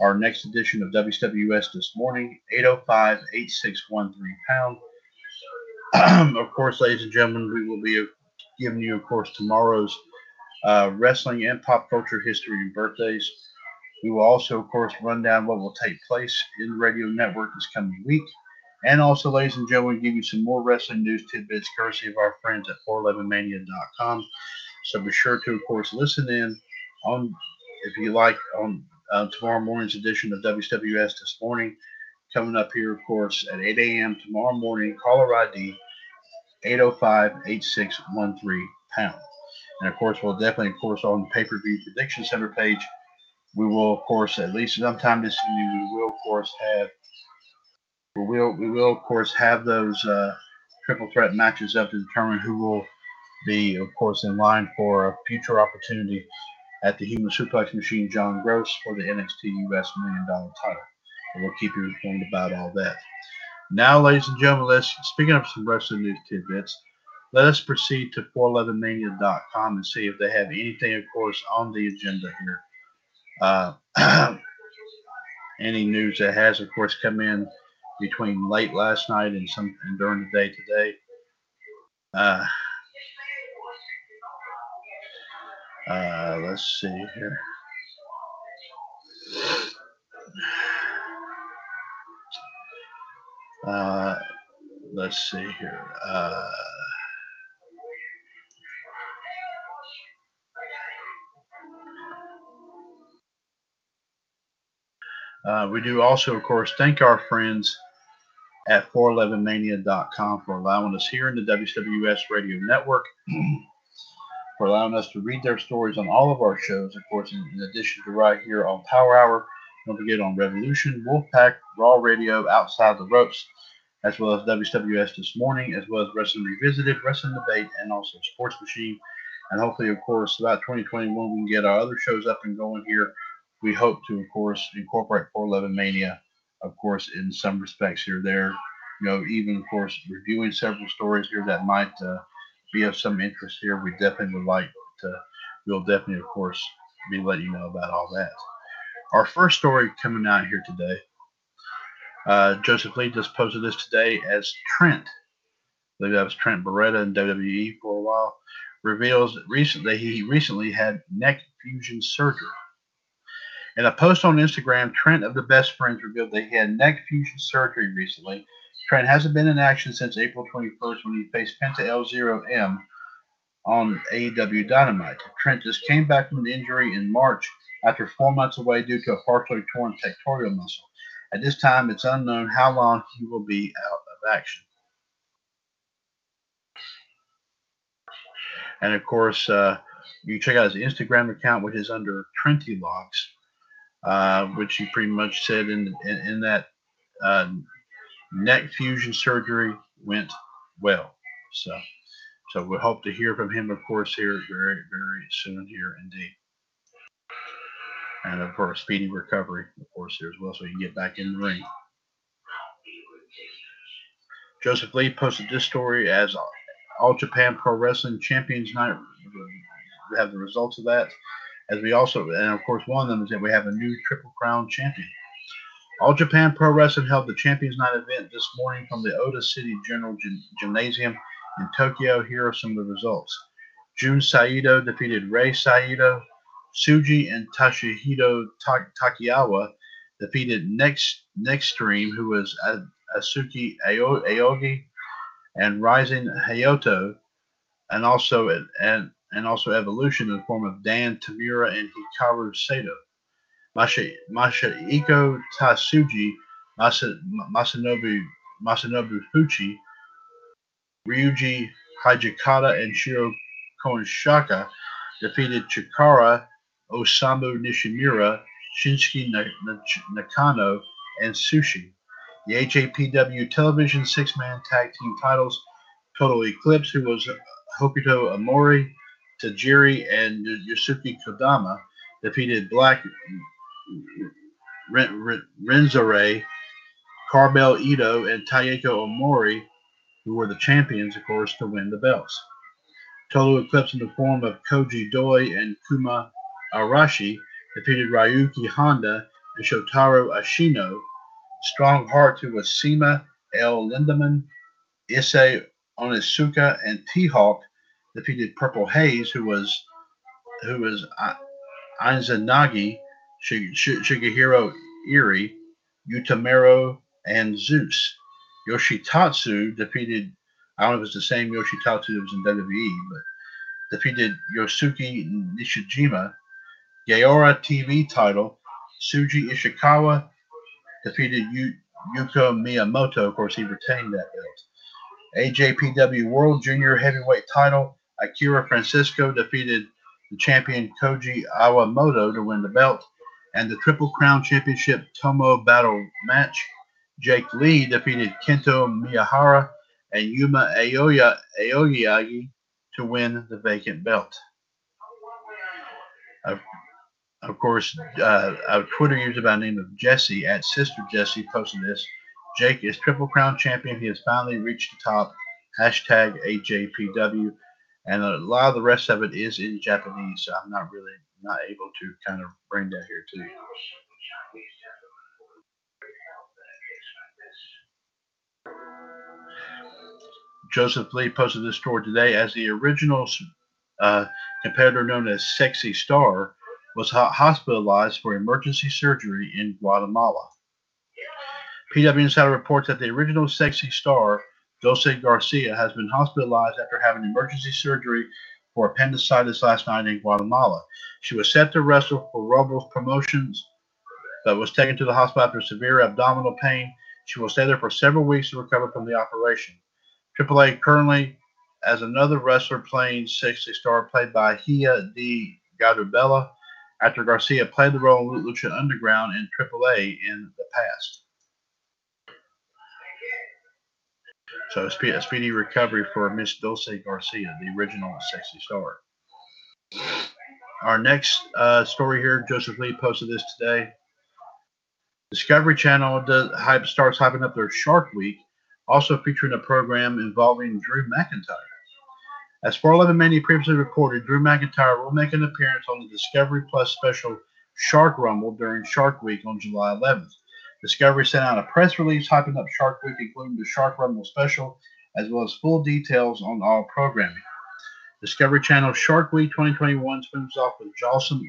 our next edition of WWS this morning, 805 8613 pound. of course, ladies and gentlemen, we will be giving you, of course, tomorrow's uh, wrestling and pop culture history and birthdays. We will also, of course, run down what will take place in the radio network this coming week. And also, ladies and gentlemen, give you some more wrestling news tidbits courtesy of our friends at 411mania.com. So be sure to, of course, listen in on, if you like, on uh, tomorrow morning's edition of WWS this morning. Coming up here, of course, at 8 a.m. tomorrow morning. Caller ID 805-8613 pound. And of course, we'll definitely, of course, on the pay-per-view prediction center page, we will, of course, at least sometime this evening, we will, of course, have we will, we will, of course, have those uh, triple threat matches up to determine who will be, of course, in line for a future opportunity at the Human Suplex Machine, John Gross, for the NXT US Million Dollar Title. And we'll keep you informed about all that. Now, ladies and gentlemen, let's speaking of some wrestling news tidbits, let us proceed to 411mania.com and see if they have anything, of course, on the agenda here. Uh, any news that has, of course, come in between late last night and some and during the day today. Uh, uh, let's see here. Uh, let's see here. Uh, uh, we do also, of course, thank our friends at 411mania.com for allowing us here in the WWS Radio Network, for allowing us to read their stories on all of our shows, of course, in, in addition to right here on Power Hour. Don't forget on Revolution, Wolfpack, Raw Radio, Outside the Ropes, as well as WWS This Morning, as well as Wrestling Revisited, Wrestling Debate, and also Sports Machine. And hopefully, of course, about 2021, we can get our other shows up and going here. We hope to, of course, incorporate 411 Mania of course, in some respects here, there, you know, even of course, reviewing several stories here that might uh, be of some interest here. We definitely would like to we'll definitely, of course, be letting you know about all that. Our first story coming out here today, uh, Joseph Lee just posted this today as Trent. I believe that was Trent Beretta in WWE for a while. Reveals that recently he recently had neck fusion surgery. In a post on Instagram, Trent of the Best Friends revealed that he had neck fusion surgery recently. Trent hasn't been in action since April 21st when he faced Penta El Zero M on AEW Dynamite. Trent just came back from an injury in March after four months away due to a partially torn pectoral muscle. At this time, it's unknown how long he will be out of action. And of course, uh, you check out his Instagram account, which is under Trenty Locks, uh, which he pretty much said in in, in that uh, neck fusion surgery went well. So, so we hope to hear from him, of course, here very very soon here indeed. And of course, speedy recovery, of course, here as well, so he can get back in the ring. Joseph Lee posted this story as All Japan Pro Wrestling Champions Night. We have the results of that. As we also, and of course, one of them is that we have a new Triple Crown champion. All Japan Pro Wrestling held the Champions Night event this morning from the Ota City General Gym- Gymnasium in Tokyo. Here are some of the results. Jun Saito defeated Rei Saito. Suji and Toshihito Ta- Takiyawa defeated Next Nextream, who was Asuki Ao- Aogi, and Rising Hayato, and also and and also Evolution in the form of Dan Tamura and Hikaru Sato. Masha, Masahiko Tatsuji, Masa, Masanobu Masanobu Fuchi, Ryuji Hijikata, and Shiro Konshaka defeated Chikara, Osamu Nishimura, Shinsuke Na- Na- Nakano, and Sushi. The HAPW television six man tag team titles, Total Eclipse, who was Hokuto Amori, Tajiri, and Yusuke Kodama, defeated Black Ren- Ren- Renzare, Carbell Ito, and Takao Omori, who were the champions, of course, to win the belts. Total Eclipse in the form of Koji Doi and Kuma Arashi defeated Ryuki Honda and Shotaro Ashino. Strong Heart, who was CIMA El Lindaman, Issei Onizuka, and T-Hawk defeated Purple Haze, who was who was Shig- Shigehiro Irie, Utamaro, and Zeus. Yoshitatsu defeated, I don't know if it's the same Yoshitatsu that was in WWE, but defeated Yosuke Nishijima. Gaora TV title, Suji Ishikawa defeated Yu- Yuko Miyamoto. Of course, he retained that belt. AJPW World Junior Heavyweight title, Akira Francisco defeated the champion Koji Awamoto to win the belt. And the Triple Crown Championship Tomoe Battle match, Jake Lee defeated Kento Miyahara and Yuma Aoya Aoyagi to win the vacant belt. Of, of course, uh, a Twitter user by the name of Jesse at Sister Jesse posted this. Jake is Triple Crown champion. He has finally reached the top. Hashtag AJPW. And a lot of the rest of it is in Japanese, so I'm not really not able to kind of bring that here to you. Joseph Lee posted this story today as the original uh, competitor known as Sexy Star was hospitalized for emergency surgery in Guatemala. PW Insider reports that the original Sexy Star, Dulce Garcia, has been hospitalized after having emergency surgery for appendicitis last night in Guatemala. She was set to wrestle for Robles Promotions, but was taken to the hospital after severe abdominal pain. She will stay there for several weeks to recover from the operation. AAA currently as another wrestler playing Sexy Star played by Hia D. Gadubella after Garcia played the role in Lucha Underground in AAA in the past. So a, spe- a speedy recovery for Miss Dulce Garcia, the original Sexy Star. Our next uh, story here, Joseph Lee posted this today. Discovery Channel does, hype, starts hyping up their Shark Week, also featuring a program involving Drew McIntyre. As 411 Mania previously reported, Drew McIntyre will make an appearance on the Discovery Plus special Shark Rumble during Shark Week on July 11th. Discovery sent out a press release hyping up Shark Week, including the Shark Rumble special, as well as full details on all programming. Discovery Channel Shark Week 2021 swims off with Jawsome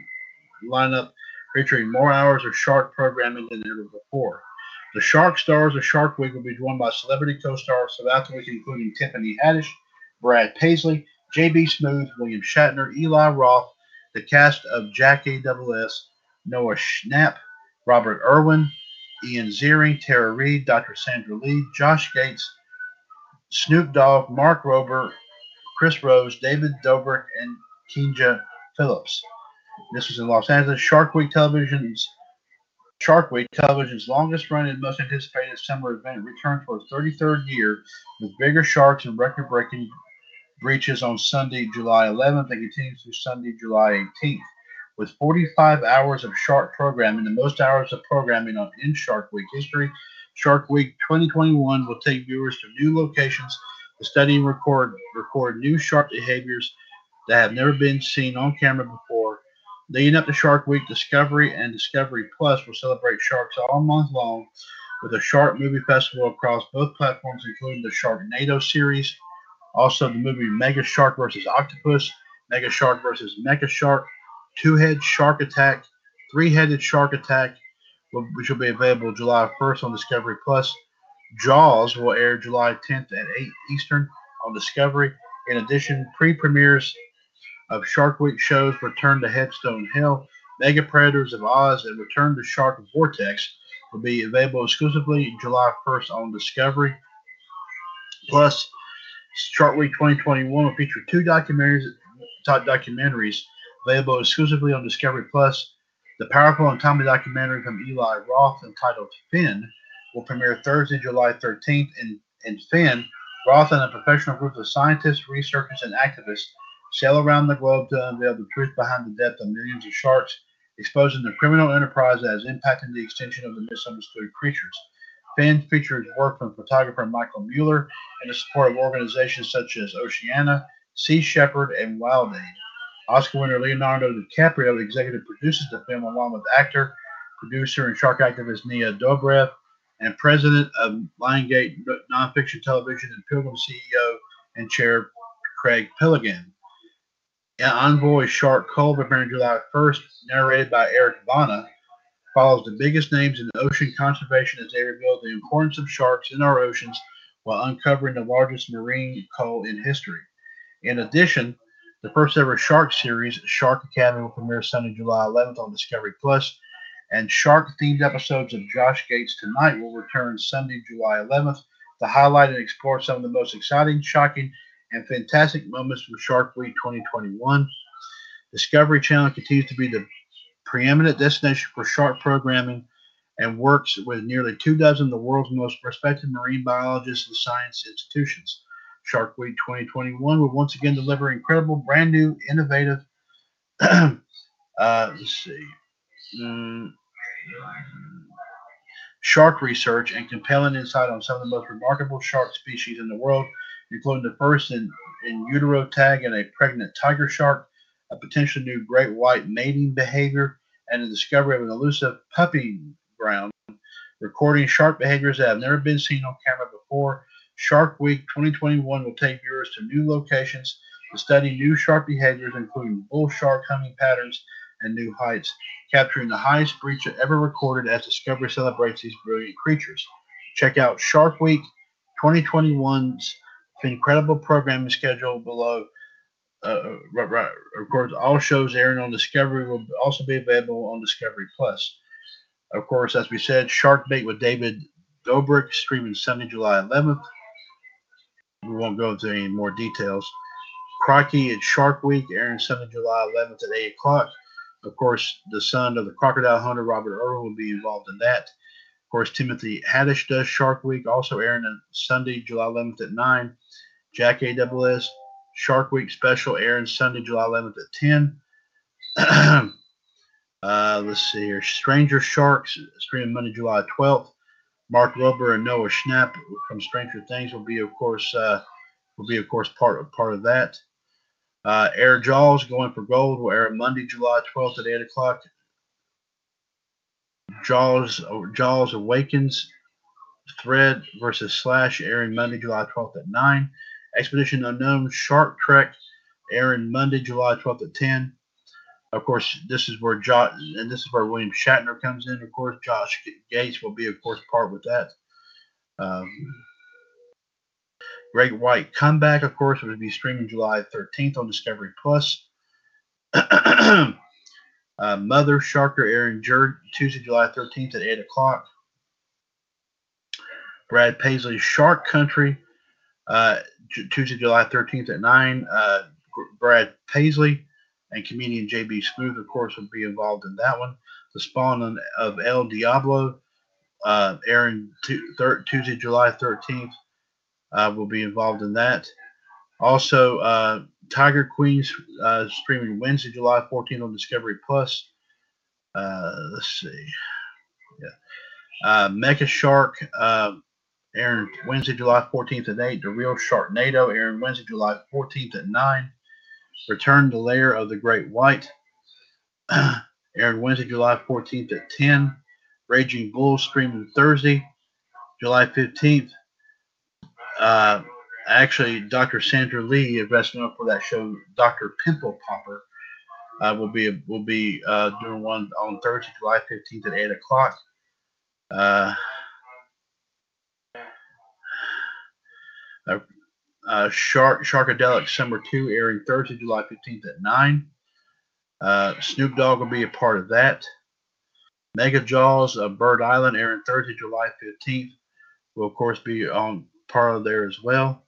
lineup featuring more hours of shark programming than ever before. The Shark Stars of Shark Week will be joined by celebrity co-stars throughout the week, including Tiffany Haddish, Brad Paisley, J.B. Smoove, William Shatner, Eli Roth, the cast of Jackass, Noah Schnapp, Robert Irwin, Ian Ziering, Tara Reid, Dr. Sandra Lee, Josh Gates, Snoop Dogg, Mark Rober, Chris Rose, David Dobrik, and Kinja Phillips. This was in Los Angeles. Shark Week Television's Shark Week Television's longest running and most anticipated summer event returns for its 33rd year with bigger sharks and record breaking breaches on Sunday, July 11th, and continues through Sunday, July 18th. With 45 hours of shark programming, the most hours of programming on in Shark Week history, Shark Week 2021 will take viewers to new locations to study and record record new shark behaviors that have never been seen on camera before. Leading up to Shark Week, Discovery and Discovery Plus will celebrate sharks all month long with a shark movie festival across both platforms, including the Sharknado series, also, the movie Mega Shark vs. Octopus, Mega Shark vs. Mecha Shark, Two Head Shark Attack, Three Headed Shark Attack, which will be available July 1st on Discovery Plus. Jaws will air July 10th at 8 Eastern on Discovery. In addition, pre-premieres of Shark Week shows Return to Headstone Hill, Mega Predators of Oz, and Return to Shark Vortex will be available exclusively July 1st on Discovery. Plus, Shark Week 2021 will feature two documentaries, top documentaries available exclusively on Discovery Plus. The powerful and timely documentary from Eli Roth entitled Fin will premiere Thursday, July 13th. In, in Fin, Roth and a professional group of scientists, researchers, and activists sail around the globe to unveil the truth behind the death of millions of sharks, exposing the criminal enterprise that is impacting the extinction of the misunderstood creatures. Fin features work from photographer Michael Mueller and the support of organizations such as Oceana, Sea Shepherd, and WildAid. Oscar winner Leonardo DiCaprio executive produces the film along with actor, producer, and shark activist Nina Dobrev, and president of Lionsgate Nonfiction Television and Pilgrim CEO and chair Craig Piligian. Envoy Shark Cove appearing July 1st, narrated by Eric Bana, follows the biggest names in ocean conservation as they reveal the importance of sharks in our oceans while uncovering the largest marine cull in history. In addition, the first ever Shark series, Shark Academy, will premiere Sunday, July 11th on Discovery Plus, and Shark-themed episodes of Josh Gates Tonight will return Sunday, July 11th to highlight and explore some of the most exciting, shocking, and fantastic moments from Shark Week 2021. Discovery Channel continues to be the preeminent destination for shark programming and works with nearly two dozen of the world's most respected marine biologists and science institutions. Shark Week 2021 will once again deliver incredible, brand new, innovative, uh, let's see, um, shark research and compelling insight on some of the most remarkable shark species in the world, including the first in, in utero tag and a pregnant tiger shark, a potentially new great white mating behavior, and the discovery of an elusive pupping ground, recording shark behaviors that have never been seen on camera before. Shark Week 2021 will take viewers to new locations to study new shark behaviors, including bull shark hunting patterns and new heights, capturing the highest breach ever recorded as Discovery celebrates these brilliant creatures. Check out Shark Week 2021's incredible programming schedule below uh, right. Of course, all shows airing on Discovery will also be available on Discovery Plus. Of course, as we said, Shark Bait with David Dobrik streaming Sunday, July 11th. We won't go into any more details. Crocky at Shark Week airing Sunday, July 11th at 8 o'clock. Of course, the son of the crocodile hunter, Robert Irwin, will be involved in that. Of course, Timothy Haddish does Shark Week, also airing on Sunday, July 11th at 9. Jackass Shark Week special airing Sunday, July 11th at 10. uh, let's see here. Stranger Sharks streaming Monday, July 12th. Mark Rober and Noah Schnapp from Stranger Things will be, of course, uh, will be of course part of part of that. Uh, Air Jaws going for gold will air Monday, July 12th at 8 o'clock. Jaws Jaws Awakens Shred versus Slash airing Monday, July 12th at 9. Expedition Unknown Shark Trek airing Monday, July 12th at 10. Of course, this is where Josh and this is where William Shatner comes in. Of course, Josh Gates will be, of course, part with that. Um, Great White Comeback, of course, will be streaming July 13th on Discovery Plus. uh, Mother Sharker airing Tuesday, July 13th at 8 o'clock. Brad Paisley Shark Country, uh, Tuesday, July 13th at 9. Uh, Brad Paisley and comedian JB Smoove, of course, will be involved in that one. The Spawn of El Diablo, uh, airing Tuesday, July 13th, uh, will be involved in that. Also, uh, Tiger Queens uh, streaming Wednesday, July 14th on Discovery Plus. Uh, let's see. Yeah. Uh, Mecha Shark uh, airing Wednesday, July 14th at 8. The Real Sharknado airing Wednesday, July 14th at 9. Return to Lair of the Great White airing Wednesday, July 14th at 10. Raging Bull streaming Thursday, July 15th. Uh, actually, Dr. Sandra Lee is wrestling up for that show. Dr. Pimple Popper uh, will be will be uh, doing one on Thursday, July 15th at 8 o'clock. Uh, uh, Shark Sharkadelic Summer 2 airing Thursday, July 15th at 9. Uh, Snoop Dogg will be a part of that. Mega Jaws of Bird Island airing Thursday, July 15th will, of course, be on part of there as well.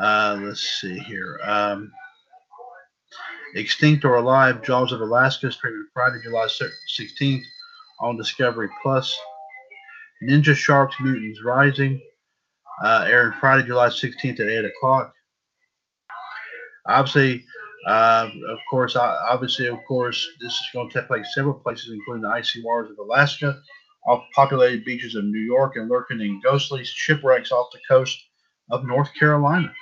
Uh, let's see here. Um, Extinct or Alive, Jaws of Alaska, streaming Friday, July 16th on Discovery Plus. Ninja Sharks Mutants Rising, uh, airing Friday, July 16th at 8 o'clock. Obviously, uh, of course, obviously, of course, this is going to take place several places, including the icy waters of Alaska, off populated beaches of New York, and lurking in ghostly shipwrecks off the coast of North Carolina.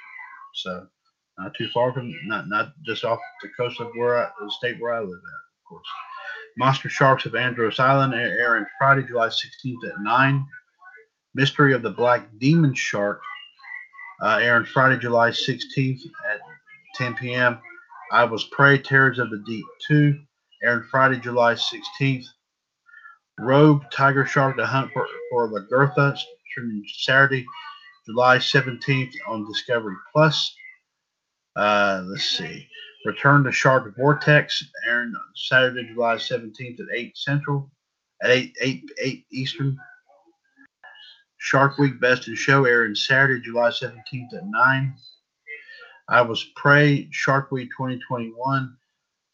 So, not too far from, not not just off the coast of where I, the state where I live at, of course. Monster Sharks of Andros Island airing Friday, July 16th at 9. Mystery of the Black Demon Shark, uh, airing Friday, July 16th at 10 p.m. I Was Prey, Terrors of the Deep 2, airing Friday, July 16th. Rogue Tiger Shark, The Hunt for, for Lagertha, streaming Saturday, July 17th on Discovery Plus. Uh, let's see. Return to Shark Vortex, airing Saturday, July 17th at 8 Central, at 8, 8, 8 Eastern. Shark Week Best in Show airing Saturday, July 17th at 9. I Was Prey Shark Week 2021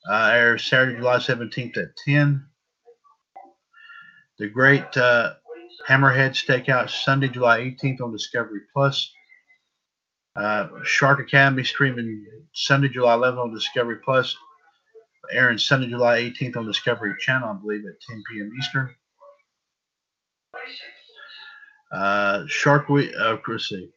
uh, airs Saturday, July 17th at 10. The Great uh, Hammerhead Stakeout Sunday, July 18th on Discovery Plus. Uh, Shark Academy streaming Sunday, July 11th on Discovery Plus. Airing Sunday, July 18th on Discovery Channel, I believe, at 10 p.m. Eastern. Uh, Shark Week, uh, let's see.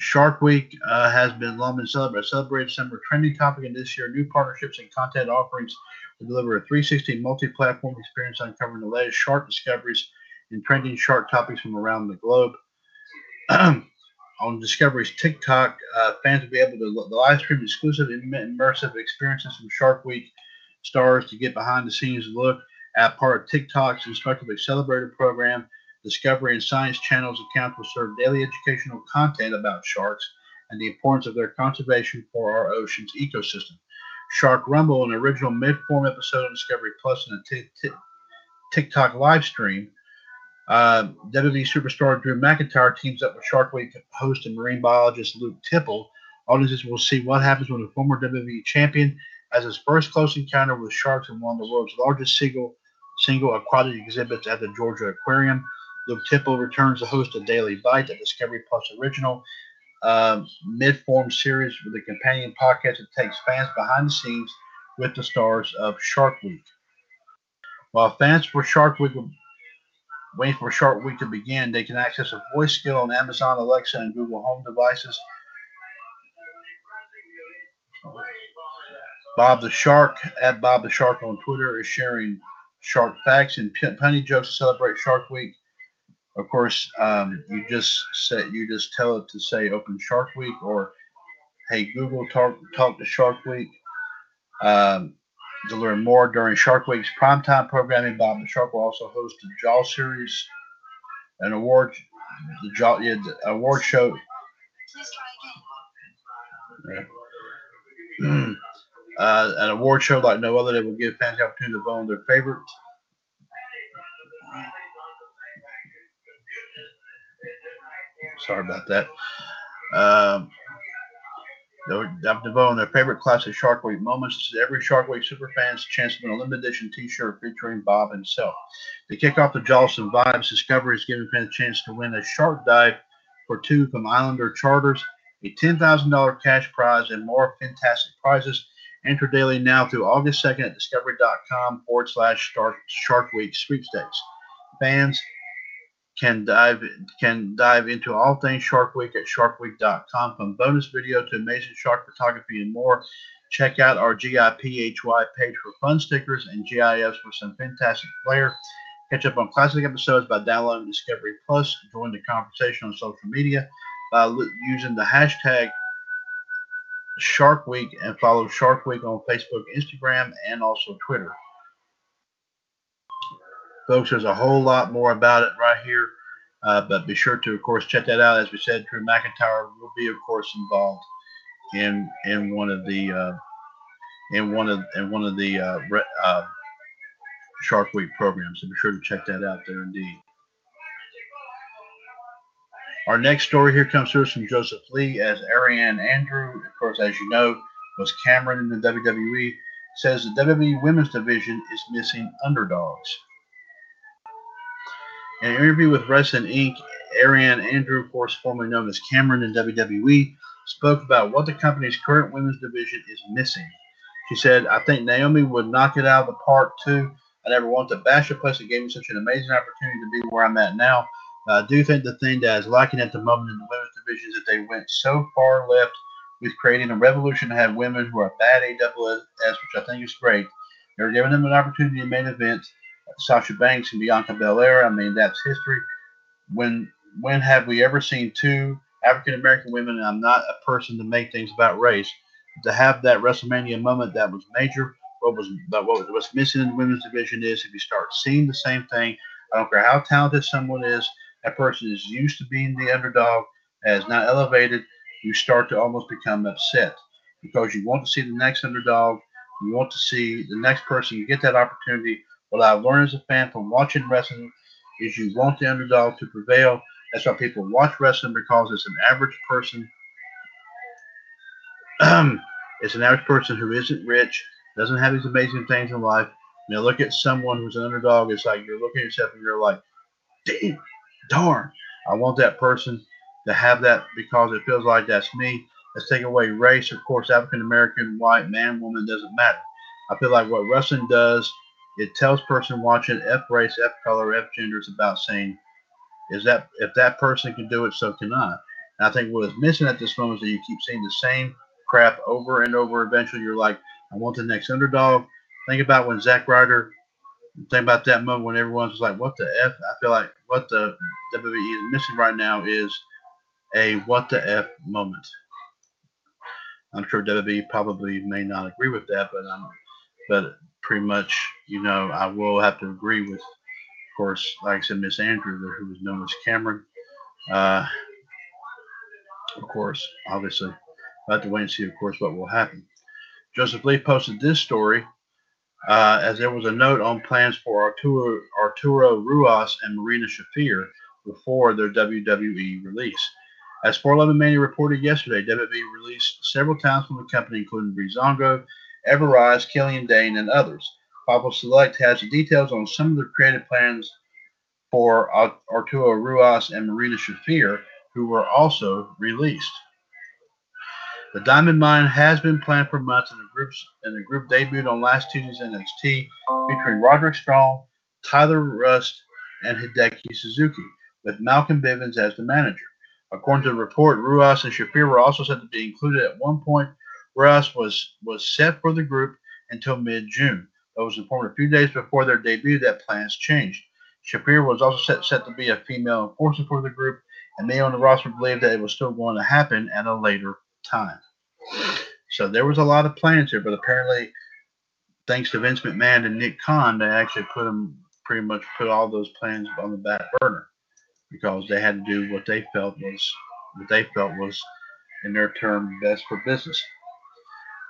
Shark Week uh, has been long been celebrated. Celebrated summer trending topic, and this year, new partnerships and content offerings will deliver a 360 multi-platform experience uncovering the latest shark discoveries and trending shark topics from around the globe. On Discovery's TikTok, uh, fans will be able to live stream exclusive immersive experiences from Shark Week stars to get behind the scenes look at part of TikTok's instructively celebrated program Discovery and Science Channel's account will serve daily educational content about sharks and the importance of their conservation for our ocean's ecosystem. Shark Rumble, an original mid-form episode on Discovery Plus and a TikTok live stream. Uh, WWE superstar Drew McIntyre teams up with Shark Week host and marine biologist Luke Tipple. Audiences will see what happens when a former WWE champion has his first close encounter with sharks in one of the world's largest single single aquatic exhibits at the Georgia Aquarium. Luke Tipple returns to host a daily bite, a Discovery Plus original um, mid-form series with a companion podcast that takes fans behind the scenes with the stars of Shark Week. While fans for Shark Week wait for Shark Week to begin, they can access a voice skill on Amazon Alexa and Google Home devices. Bob the Shark at Bob the Shark on Twitter is sharing shark facts and punny jokes to celebrate Shark Week. Of course, um, you just say you just tell it to say Open Shark Week or Hey Google talk talk to Shark Week. Um, to learn more during Shark Week's primetime programming, Bob the Shark will also host a Jaw series, an award, the Jaw yeah, the award show. Uh, an award show like no other that will give fans the opportunity to vote on their favorite. Sorry about that. Um, on their favorite classic Shark Week moments. This is every Shark Week superfan's chance to win a limited edition T-shirt featuring Bob himself. To kick off the Jolson Vibes, Discovery is giving fans a chance to win a shark dive for two from Islander Charters, a $10,000 cash prize, and more fantastic prizes. Enter daily now through August 2nd at discovery.com forward slash Shark Week sweepstakes. Fans can dive can dive into all things Shark Week at sharkweek.com from bonus video to amazing shark photography and more. Check out our GIPHY page for fun stickers and GIFs for some fantastic flair. Catch up on classic episodes by downloading Discovery Plus. Join the conversation on social media by using the hashtag Shark Week and follow Shark Week on Facebook, Instagram, and also Twitter. Folks, there's a whole lot more about it right here. Uh, but be sure to, of course, check that out. As we said, Drew McIntyre will be, of course, involved in in one of the uh, in one of in one of the uh, uh Shark Week programs. So be sure to check that out there, indeed. Our next story here comes to us from Joseph Lee as Ariane Andrew. Of course, as you know, was Cameron in the WWE. Says the WWE Women's Division is missing underdogs. In an interview with Wrestling Inc., Ariane Andrew, of course, formerly known as Cameron in WWE, spoke about what the company's current women's division is missing. She said, I think Naomi would knock it out of the park too. I never want to bash a place that gave me such an amazing opportunity to be where I'm at now. I do think the thing that is lacking at the moment in the women's division is that they went so far left with creating a revolution to have women who are bad AWS, which I think is great. They're giving them an opportunity in main events Sasha Banks and Bianca Belair. I mean, that's history. When when have we ever seen two African American women? I'm not a person to make things about race. To have that WrestleMania moment that was major. What was what was missing in the women's division is if you start seeing the same thing. I don't care how talented someone is. That person is used to being the underdog, as not elevated. You start to almost become upset because you want to see the next underdog. You want to see the next person. You get that opportunity what I've learned as a fan from watching wrestling is you want the underdog to prevail. That's why people watch wrestling because it's an average person. it's an average person who isn't rich, doesn't have these amazing things in life. Know, look at someone who's an underdog. It's like you're looking at yourself and you're like, damn, darn, I want that person to have that because it feels like that's me. Let's take away race. Of course, African American, white, man, woman doesn't matter. I feel like what wrestling does it tells person watching F race, F color, F gender is about saying, is that if that person can do it, so can I. And I think what is missing at this moment is that you keep seeing the same crap over and over. Eventually, you're like, I want the next underdog. Think about when Zack Ryder. Think about that moment when everyone's just like, "What the f?" I feel like what the WWE is missing right now is a "What the f" moment. I'm sure WWE probably may not agree with that, but I'm, but pretty much, you know, I will have to agree with, of course, like I said, Miss Andrew, who was known as Cameron. Uh, of course, obviously, we'll have to wait and see, of course, what will happen. Joseph Lee posted this story uh, as there was a note on plans for Arturo, Arturo Ruas and Marina Shafir before their WWE release. As 411 Mania reported yesterday, WWE released several talents from the company, including Breezango Ever-Rise, Killian Dain, and others. Papa Select has the details on some of the creative plans for Arturo Ruas and Marina Shafir, who were also released. The Diamond Mine has been planned for months, and the groups and the group debuted on last Tuesday's NXT, featuring Roderick Strong, Tyler Rust, and Hideki Suzuki, with Malcolm Bivens as the manager. According to the report, Ruas and Shafir were also said to be included at one point Ruas was was set for the group until mid-June. It was informed a few days before their debut that plans changed. Shafir was also set, set to be a female enforcer for the group, and many on the roster believed that it was still going to happen at a later time. So there was a lot of plans here, but apparently, thanks to Vince McMahon and Nick Khan, they actually put them pretty much put all those plans on the back burner because they had to do what they felt was what they felt was in their term best for business.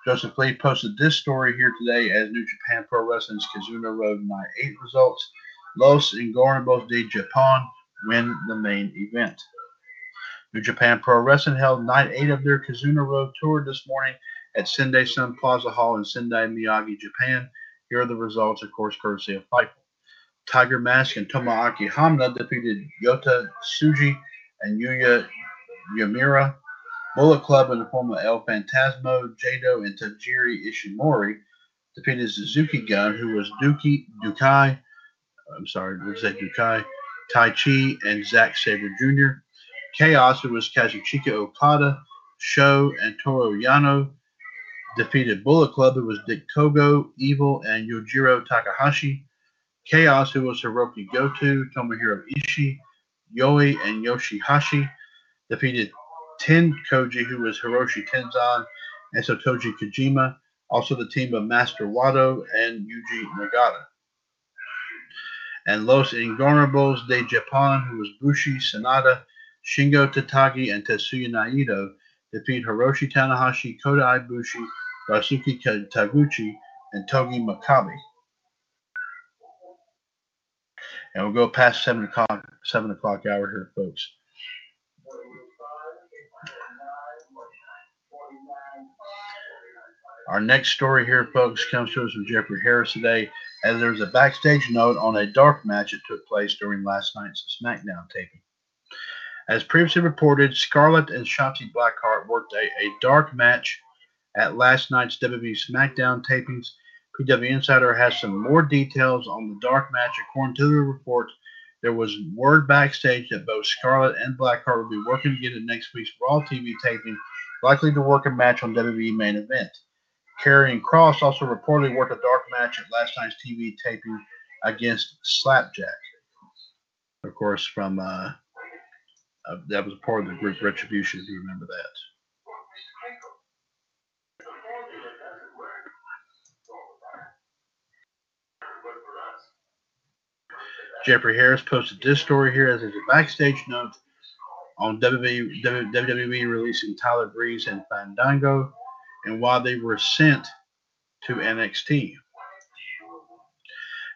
Joseph Lee posted this story here today as New Japan Pro Wrestling's Kizuna Road Night 8 results. Los Ingobernables de Japón win the main event. New Japan Pro Wrestling held night 8 of their Kizuna Road tour this morning at Sendai Sun Plaza Hall in Sendai, Miyagi, Japan. Here are the results, of course, courtesy of Fightful. Tiger Mask and Tomoaki Honma defeated Yota Tsuji and Yuya Uemura. Bullet Club in the form of El Phantasmo, Jado, and Taiji Ishimori defeated Suzuki Gun, who was Duki, Dukai, I'm sorry, let's say Dukai, Taichi, and Zack Sabre Jr. Chaos, who was Kazuchika Okada, Sho, and Toru Yano defeated Bullet Club, who was Dick Togo, Evil, and Yujiro Takahashi. Chaos, who was Hiroki Goto, Tomohiro Ishii, Yoi, and Yoshihashi, defeated Ten Koji, who was Hiroshi Tenzan, and Satoshi Kojima. Also the team of Master Wato and Yuji Nagata. And Los Ingobernables de Japan, who was Bushi, Sanada, Shingo Takagi, and Tetsuya Naito, defeat Hiroshi Tanahashi, Kota Ibushi, Ryusuke Taguchi, and Togi Makabe. And we'll go past seven o'clock, seven o'clock hour here, folks. Our next story here, folks, comes to us from Jeffrey Harris today, as there's a backstage note on a dark match that took place during last night's SmackDown taping. As previously reported, Scarlett and Shotzi Blackheart worked a, a dark match at last night's WWE SmackDown tapings. PW Insider has some more details on the dark match. According to the report, there was word backstage that both Scarlett and Blackheart would be working together next week's Raw TV taping, likely to work a match on WWE main event. Karrion Cross also reportedly worked a dark match at last night's TV taping against Slapjack. Of course, from uh, uh, that was part of the group Retribution, if you remember that. Jeffrey Harris posted this story here as a backstage note on WWE, WWE releasing Tyler Breeze and Fandango and why they were sent to NXT.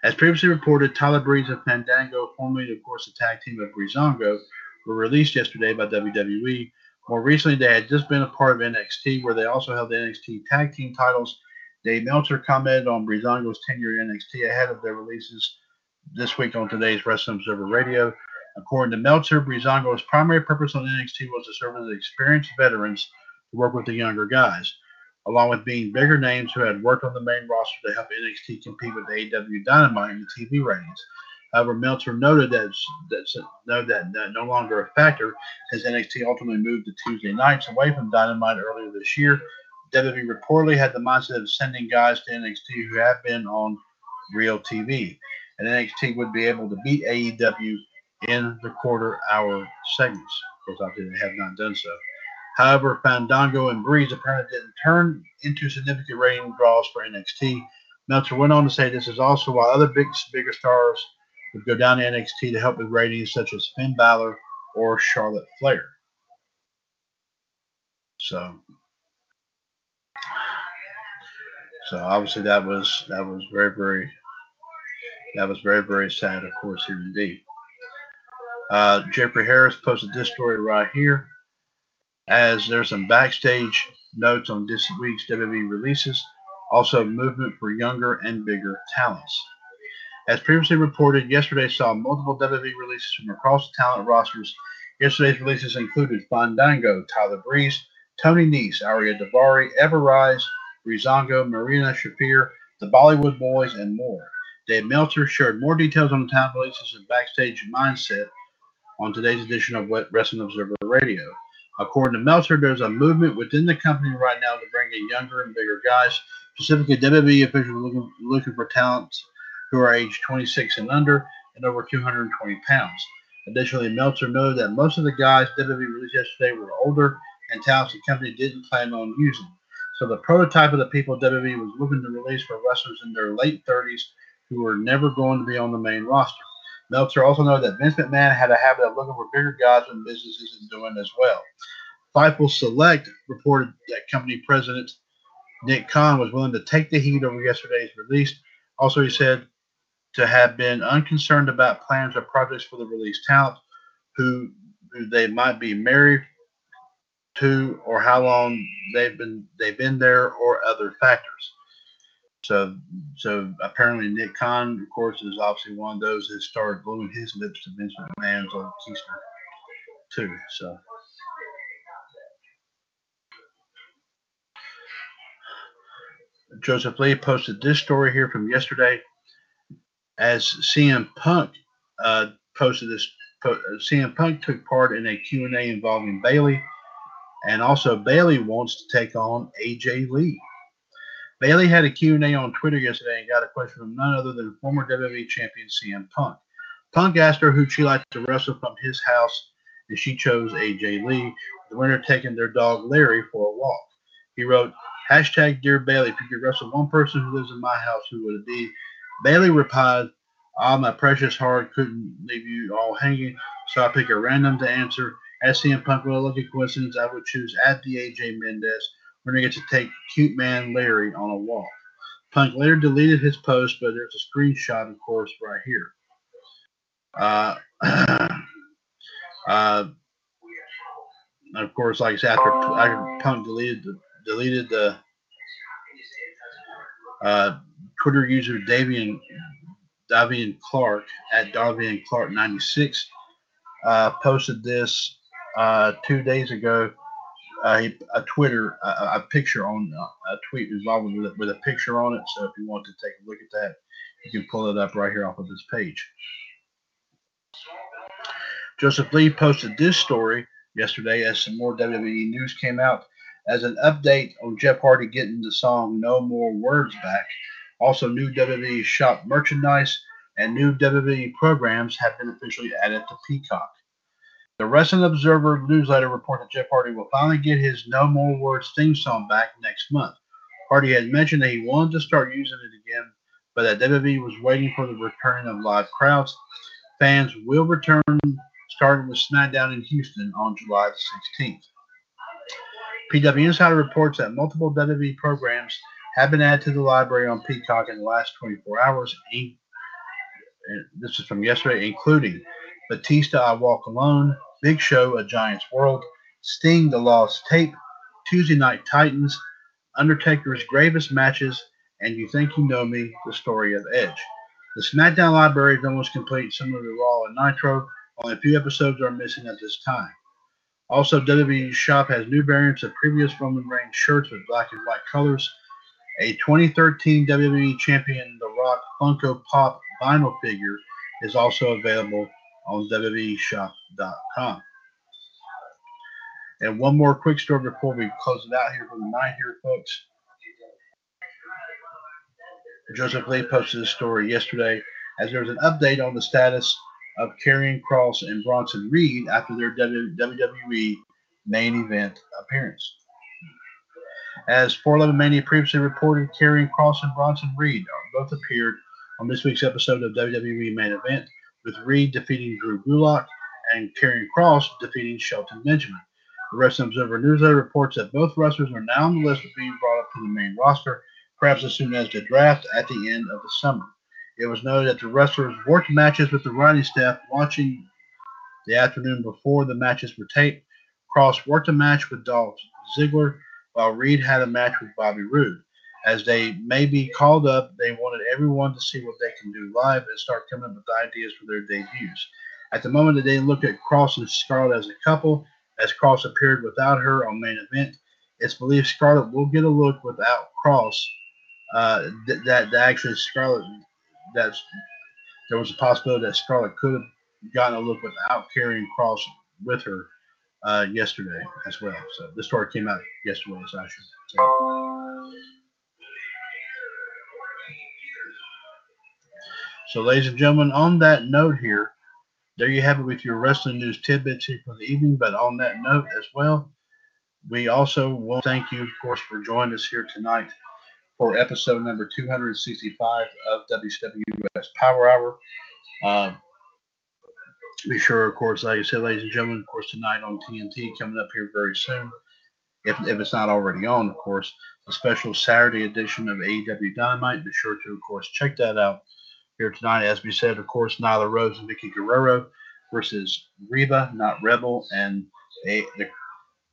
As previously reported, Tyler Breeze and Fandango, formerly, of course, the tag team of Breezango, were released yesterday by WWE. More recently, they had just been a part of NXT, where they also held the NXT tag team titles. Dave Meltzer commented on Breezango's tenure in NXT ahead of their releases this week on today's Wrestling Observer Radio. According to Meltzer, Breezango's primary purpose on NXT was to serve as experienced veterans to work with the younger guys along with being bigger names who had worked on the main roster to help NXT compete with AEW Dynamite in the TV ratings. However, Meltzer noted that that's no, that, that no longer a factor as NXT ultimately moved to Tuesday nights away from Dynamite earlier this year. WWE reportedly had the mindset of sending guys to NXT who have been on real TV, and NXT would be able to beat AEW in the quarter hour segments. Of course, obviously they have not done so. However, Fandango and Breeze apparently didn't turn into significant rating draws for NXT. Meltzer went on to say this is also why other big, bigger stars would go down to NXT to help with ratings such as Finn Balor or Charlotte Flair. So, so obviously that was that was very very that was very very sad, of course, here indeed. Uh, Jeffrey Harris posted this story right here as there's some backstage notes on this week's WWE releases, also movement for younger and bigger talents. As previously reported, yesterday saw multiple WWE releases from across the talent rosters. Yesterday's releases included Fandango, Tyler Breeze, Tony Nese, Ariya Daivari, Everrise, Breezango, Marina Shafir, the Bollywood Boys, and more. Dave Meltzer shared more details on the talent releases and backstage mindset on today's edition of Wrestling Observer Radio. According to Meltzer, there's a movement within the company right now to bring in younger and bigger guys. Specifically, WWE officials are looking, looking for talents who are age 26 and under and over 220 pounds. Additionally, Meltzer noted that most of the guys WWE released yesterday were older and talents the company didn't plan on using. So the prototype of the people WWE was looking to release were wrestlers in their late 30s who were never going to be on the main roster. Meltzer also noted that Vince McMahon had a habit of looking for bigger guys when business isn't doing as well. Fightful Select reported that company president Nick Khan was willing to take the heat over yesterday's release. Also, he said to have been unconcerned about plans or projects for the released talent, who, who they might be married to, or how long they've been they've been there, or other factors. So, so apparently Nick Khan, of course, is obviously one of those that started gluing his lips to Vince McMahon's on Keister too. So. Joseph Lee posted this story here from yesterday as CM Punk uh, posted this. CM Punk took part in a Q&A involving Bayley, and also Bayley wants to take on AJ Lee. Bayley had a Q&A on Twitter yesterday and got a question from none other than former WWE champion CM Punk. Punk asked her who she liked to wrestle from his house, and she chose AJ Lee, the winner taking their dog Larry for a walk. He wrote, hashtag Dear Bayley, if you could wrestle one person who lives in my house, who would it be? Bayley replied, Ah, my precious heart couldn't leave you all hanging, so I pick a random to answer. As CM Punk, a lucky coincidence, I would choose at the AJ Mendez. We're going to get to take cute man Larry on a walk. Punk later deleted his post, but there's a screenshot, of course, right here. Uh, uh, of course, like I said, after, after Punk deleted the deleted the uh, Twitter user Davian Davian Clark at Davian Clark 96 uh, posted this uh, two days ago. A Twitter a, a, picture on uh, a tweet involved with, with a picture on it. So if you want to take a look at that, you can pull it up right here off of this page. Joseph Lee posted this story yesterday as some more WWE news came out as an update on Jeff Hardy getting the song No More Words back. Also, new WWE shop merchandise and new WWE programs have been officially added to Peacock. The Wrestling Observer newsletter reported Jeff Hardy will finally get his No More Words theme song back next month. Hardy had mentioned that he wanted to start using it again, but that WWE was waiting for the return of live crowds. Fans will return starting with SmackDown in Houston on July 16th. PW Insider reports that multiple WWE programs have been added to the library on Peacock in the last 24 hours. This is from yesterday, including Batista, I Walk Alone, Big Show, A Giant's World, Sting, The Lost Tape, Tuesday Night Titans, Undertaker's Gravest Matches, and You Think You Know Me, The Story of Edge. The SmackDown library is almost complete, similar to Raw and Nitro. Only a few episodes are missing at this time. Also, WWE Shop has new variants of previous Roman Reigns shirts with black and white colors. A 2013 WWE Champion The Rock Funko Pop vinyl figure is also available on WWEshop.com. And one more quick story before we close it out here for the night here, folks. Joseph Lee posted this story yesterday as there was an update on the status of Karrion Cross and Bronson Reed after their WWE main event appearance. As 411 Mania previously reported, Karrion Cross and Bronson Reed both appeared on this week's episode of WWE Main Event, with Reed defeating Drew Gulak and Karrion Cross defeating Shelton Benjamin. The Wrestling Observer Newsletter reports that both wrestlers are now on the list of being brought up to the main roster, perhaps as soon as the draft at the end of the summer. It was noted that the wrestlers worked matches with the writing staff watching the afternoon before the matches were taped. Cross worked a match with Dolph Ziggler, while Reed had a match with Bobby Roode. As they may be called up, they wanted everyone to see what they can do live and start coming up with ideas for their debuts. At the moment, they looked at Cross and Scarlett as a couple, as Cross appeared without her on main event. It's believed Scarlett will get a look without Cross. Uh, th- that, that actually Scarlett that there was a possibility that Scarlett could have gotten a look without Karrion Cross with her uh, yesterday as well. So this story came out yesterday, so I should say. So, ladies and gentlemen, on that note here, there you have it with your wrestling news tidbits here for the evening. But on that note as well, we also will thank you, of course, for joining us here tonight for episode number 265 of WCWS Power Hour. Uh, be sure, of course, like I said, ladies and gentlemen, of course, tonight on TNT coming up here very soon. If, if it's not already on, of course, a special Saturday edition of AEW Dynamite. Be sure to, of course, check that out here tonight. As we said, of course, Nyla Rose and Vickie Guerrero versus Reba, not Rebel, and a, the,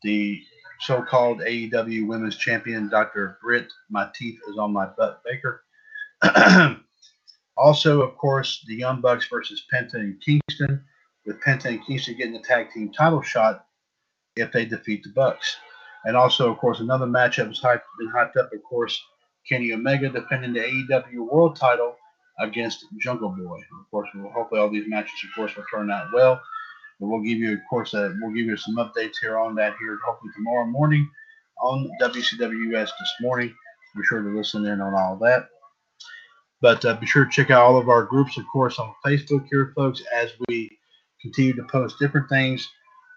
the so-called AEW Women's Champion, Dr. Britt, my teeth is on my butt, Baker. also, of course, the Young Bucks versus Penta and Kingston, with Penta and Kingston getting the tag team title shot if they defeat the Bucks. And also, of course, another matchup has been hyped up, of course, Kenny Omega defending the AEW World title against Jungle Boy. Of course, we'll, hopefully all these matches, of course, will turn out well. But we'll give you, of course, uh, we'll give you some updates here on that here, hopefully tomorrow morning on WCWS this morning. Be sure to listen in on all that. But uh, be sure to check out all of our groups, of course, on Facebook here, folks, as we continue to post different things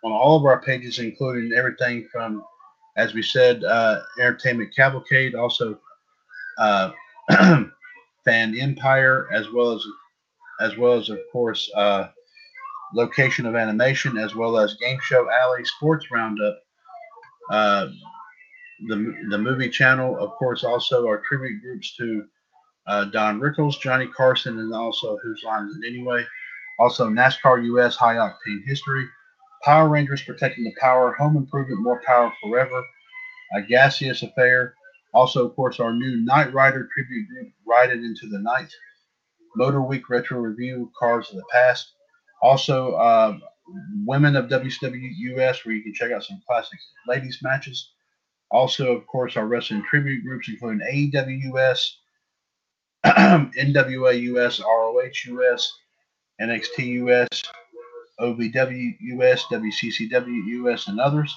on all of our pages, including everything from, as we said, uh, Entertainment Cavalcade, also uh, Fan Empire, as well as, as well as, of course, uh, location of animation, as well as Game Show Alley Sports Roundup. Uh, the, the movie channel, of course, also our tribute groups to uh, Don Rickles, Johnny Carson, and also Whose Line Is It Anyway? Also, NASCAR US High Octane History, Power Rangers Protecting the Power, Home Improvement More Power Forever, a Gaseous Affair. Also, of course, our new Knight Rider tribute group, Riding Into the Night, Motor Week Retro Review, Cars of the Past, also, uh, Women of WCW US, where you can check out some classic ladies matches. Also, of course, our wrestling tribute groups, including AEW US, NWA US, ROH US, NXT US, OVW US, and others.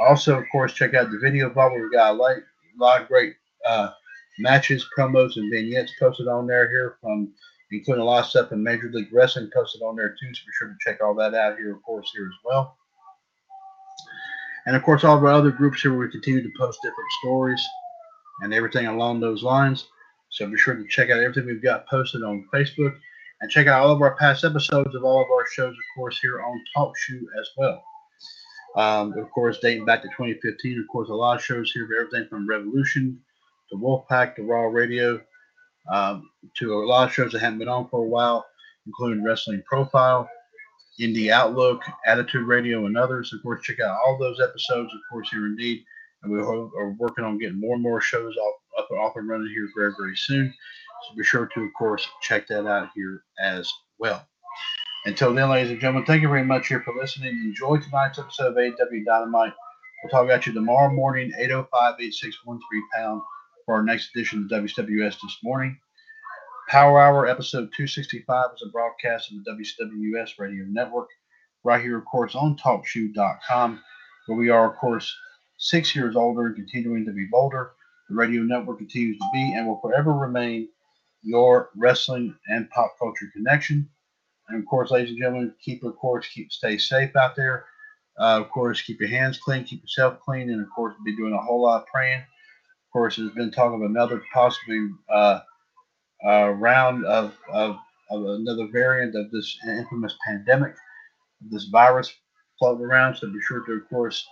Also, of course, check out the video vault. We've got a lot, lot of great uh, matches, promos, and vignettes posted on there here from including a lot of stuff in Major League Wrestling posted on there too. So be sure to check all that out here, of course, here as well. And of course, all of our other groups here, we continue to post different stories and everything along those lines. So be sure to check out everything we've got posted on Facebook and check out all of our past episodes of all of our shows, of course, here on Talk Shoe as well. Um, of course, dating back to 2015, of course, a lot of shows here, everything from Revolution to Wolfpack to Raw Radio um, to a lot of shows that haven't been on for a while, including Wrestling Profile, Indie Outlook, Attitude Radio, and others. Of course, check out all those episodes, of course, here indeed. And we are working on getting more and more shows off, up, off and running here very, very soon. So be sure to, of course, check that out here as well. Until then, ladies and gentlemen, thank you very much here for listening. Enjoy tonight's episode of AW Dynamite. We'll talk about you tomorrow morning, 805-8613 pound for our next edition of WWS this morning. Power Hour episode 265 is a broadcast of the WWS Radio Network, right here, of course, on TalkShoe.com, where we are, of course, six years older and continuing to be bolder. The radio network continues to be and will forever remain your wrestling and pop culture connection. And of course, ladies and gentlemen, keep, of course, keep stay safe out there. Uh, of course, keep your hands clean, keep yourself clean, and of course, be doing a whole lot of praying of course, there's been talk of another possibly uh, uh, round of, of, of another variant of this infamous pandemic, this virus floating around. So be sure to, of course,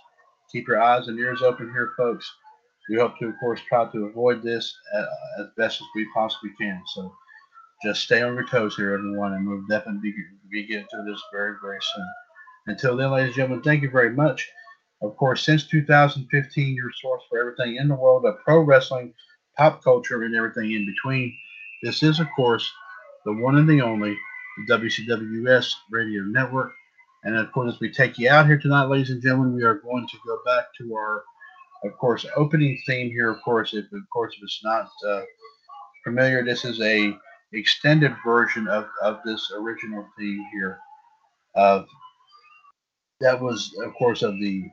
keep your eyes and ears open here, folks. We hope to, of course, try to avoid this uh, as best as we possibly can. So just stay on your toes here, everyone, and we'll definitely be, be getting to this very, very soon. Until then, ladies and gentlemen, thank you very much. Of course, since 2015, your source for everything in the world of pro wrestling, pop culture, and everything in between. This is, of course, the one and the only WCWS Radio Network. And of course, as we take you out here tonight, ladies and gentlemen, we are going to go back to our, of course, opening theme here. Of course, if of course if it's not uh, familiar, this is a extended version of, of this original theme here of that was, of course, of the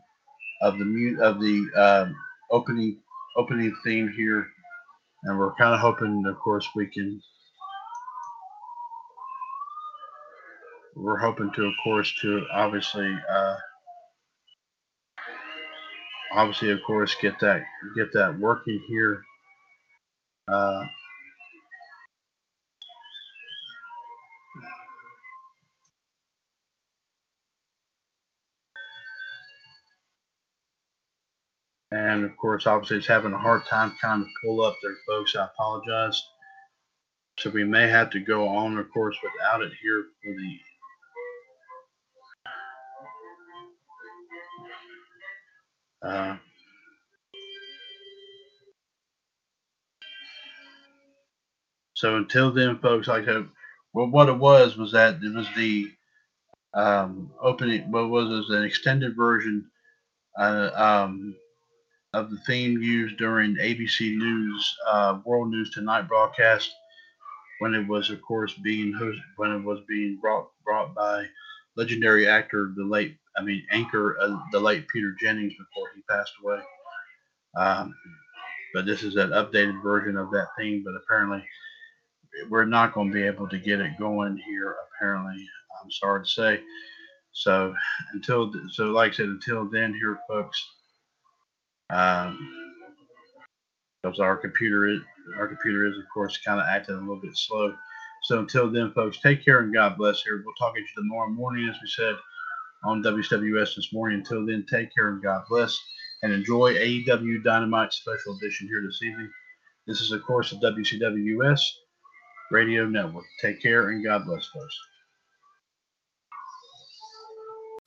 of the mute of the um, opening opening theme here, and we're kind of hoping, of course, we can. We're hoping to, of course, to obviously, uh, obviously, of course, get that get that working here. Uh, And of course, obviously, it's having a hard time kind of pull up there, folks. I apologize. So we may have to go on, of course, without it here for the. Uh, so until then, folks, like I said, well, what it was was that it was the um, opening. What was it an extended version. Uh, um, of the theme used during ABC News uh, World News Tonight broadcast when it was, of course, being host, when it was being brought brought by legendary actor, the late, I mean, anchor, uh, the late Peter Jennings before he passed away. Um, but this is an updated version of that theme. But apparently, we're not going to be able to get it going here. Apparently, I'm sorry to say. So until so, like I said, until then, here, folks um, because our computer is our computer is of course kind of acting a little bit slow. So until then, folks, take care and God bless. Here, we'll talk to you tomorrow morning, as we said on WWS this morning. Until then, take care and God bless, and enjoy AEW Dynamite Special Edition here this evening. This is, of course, the WCWS Radio Network. Take care and God bless, folks.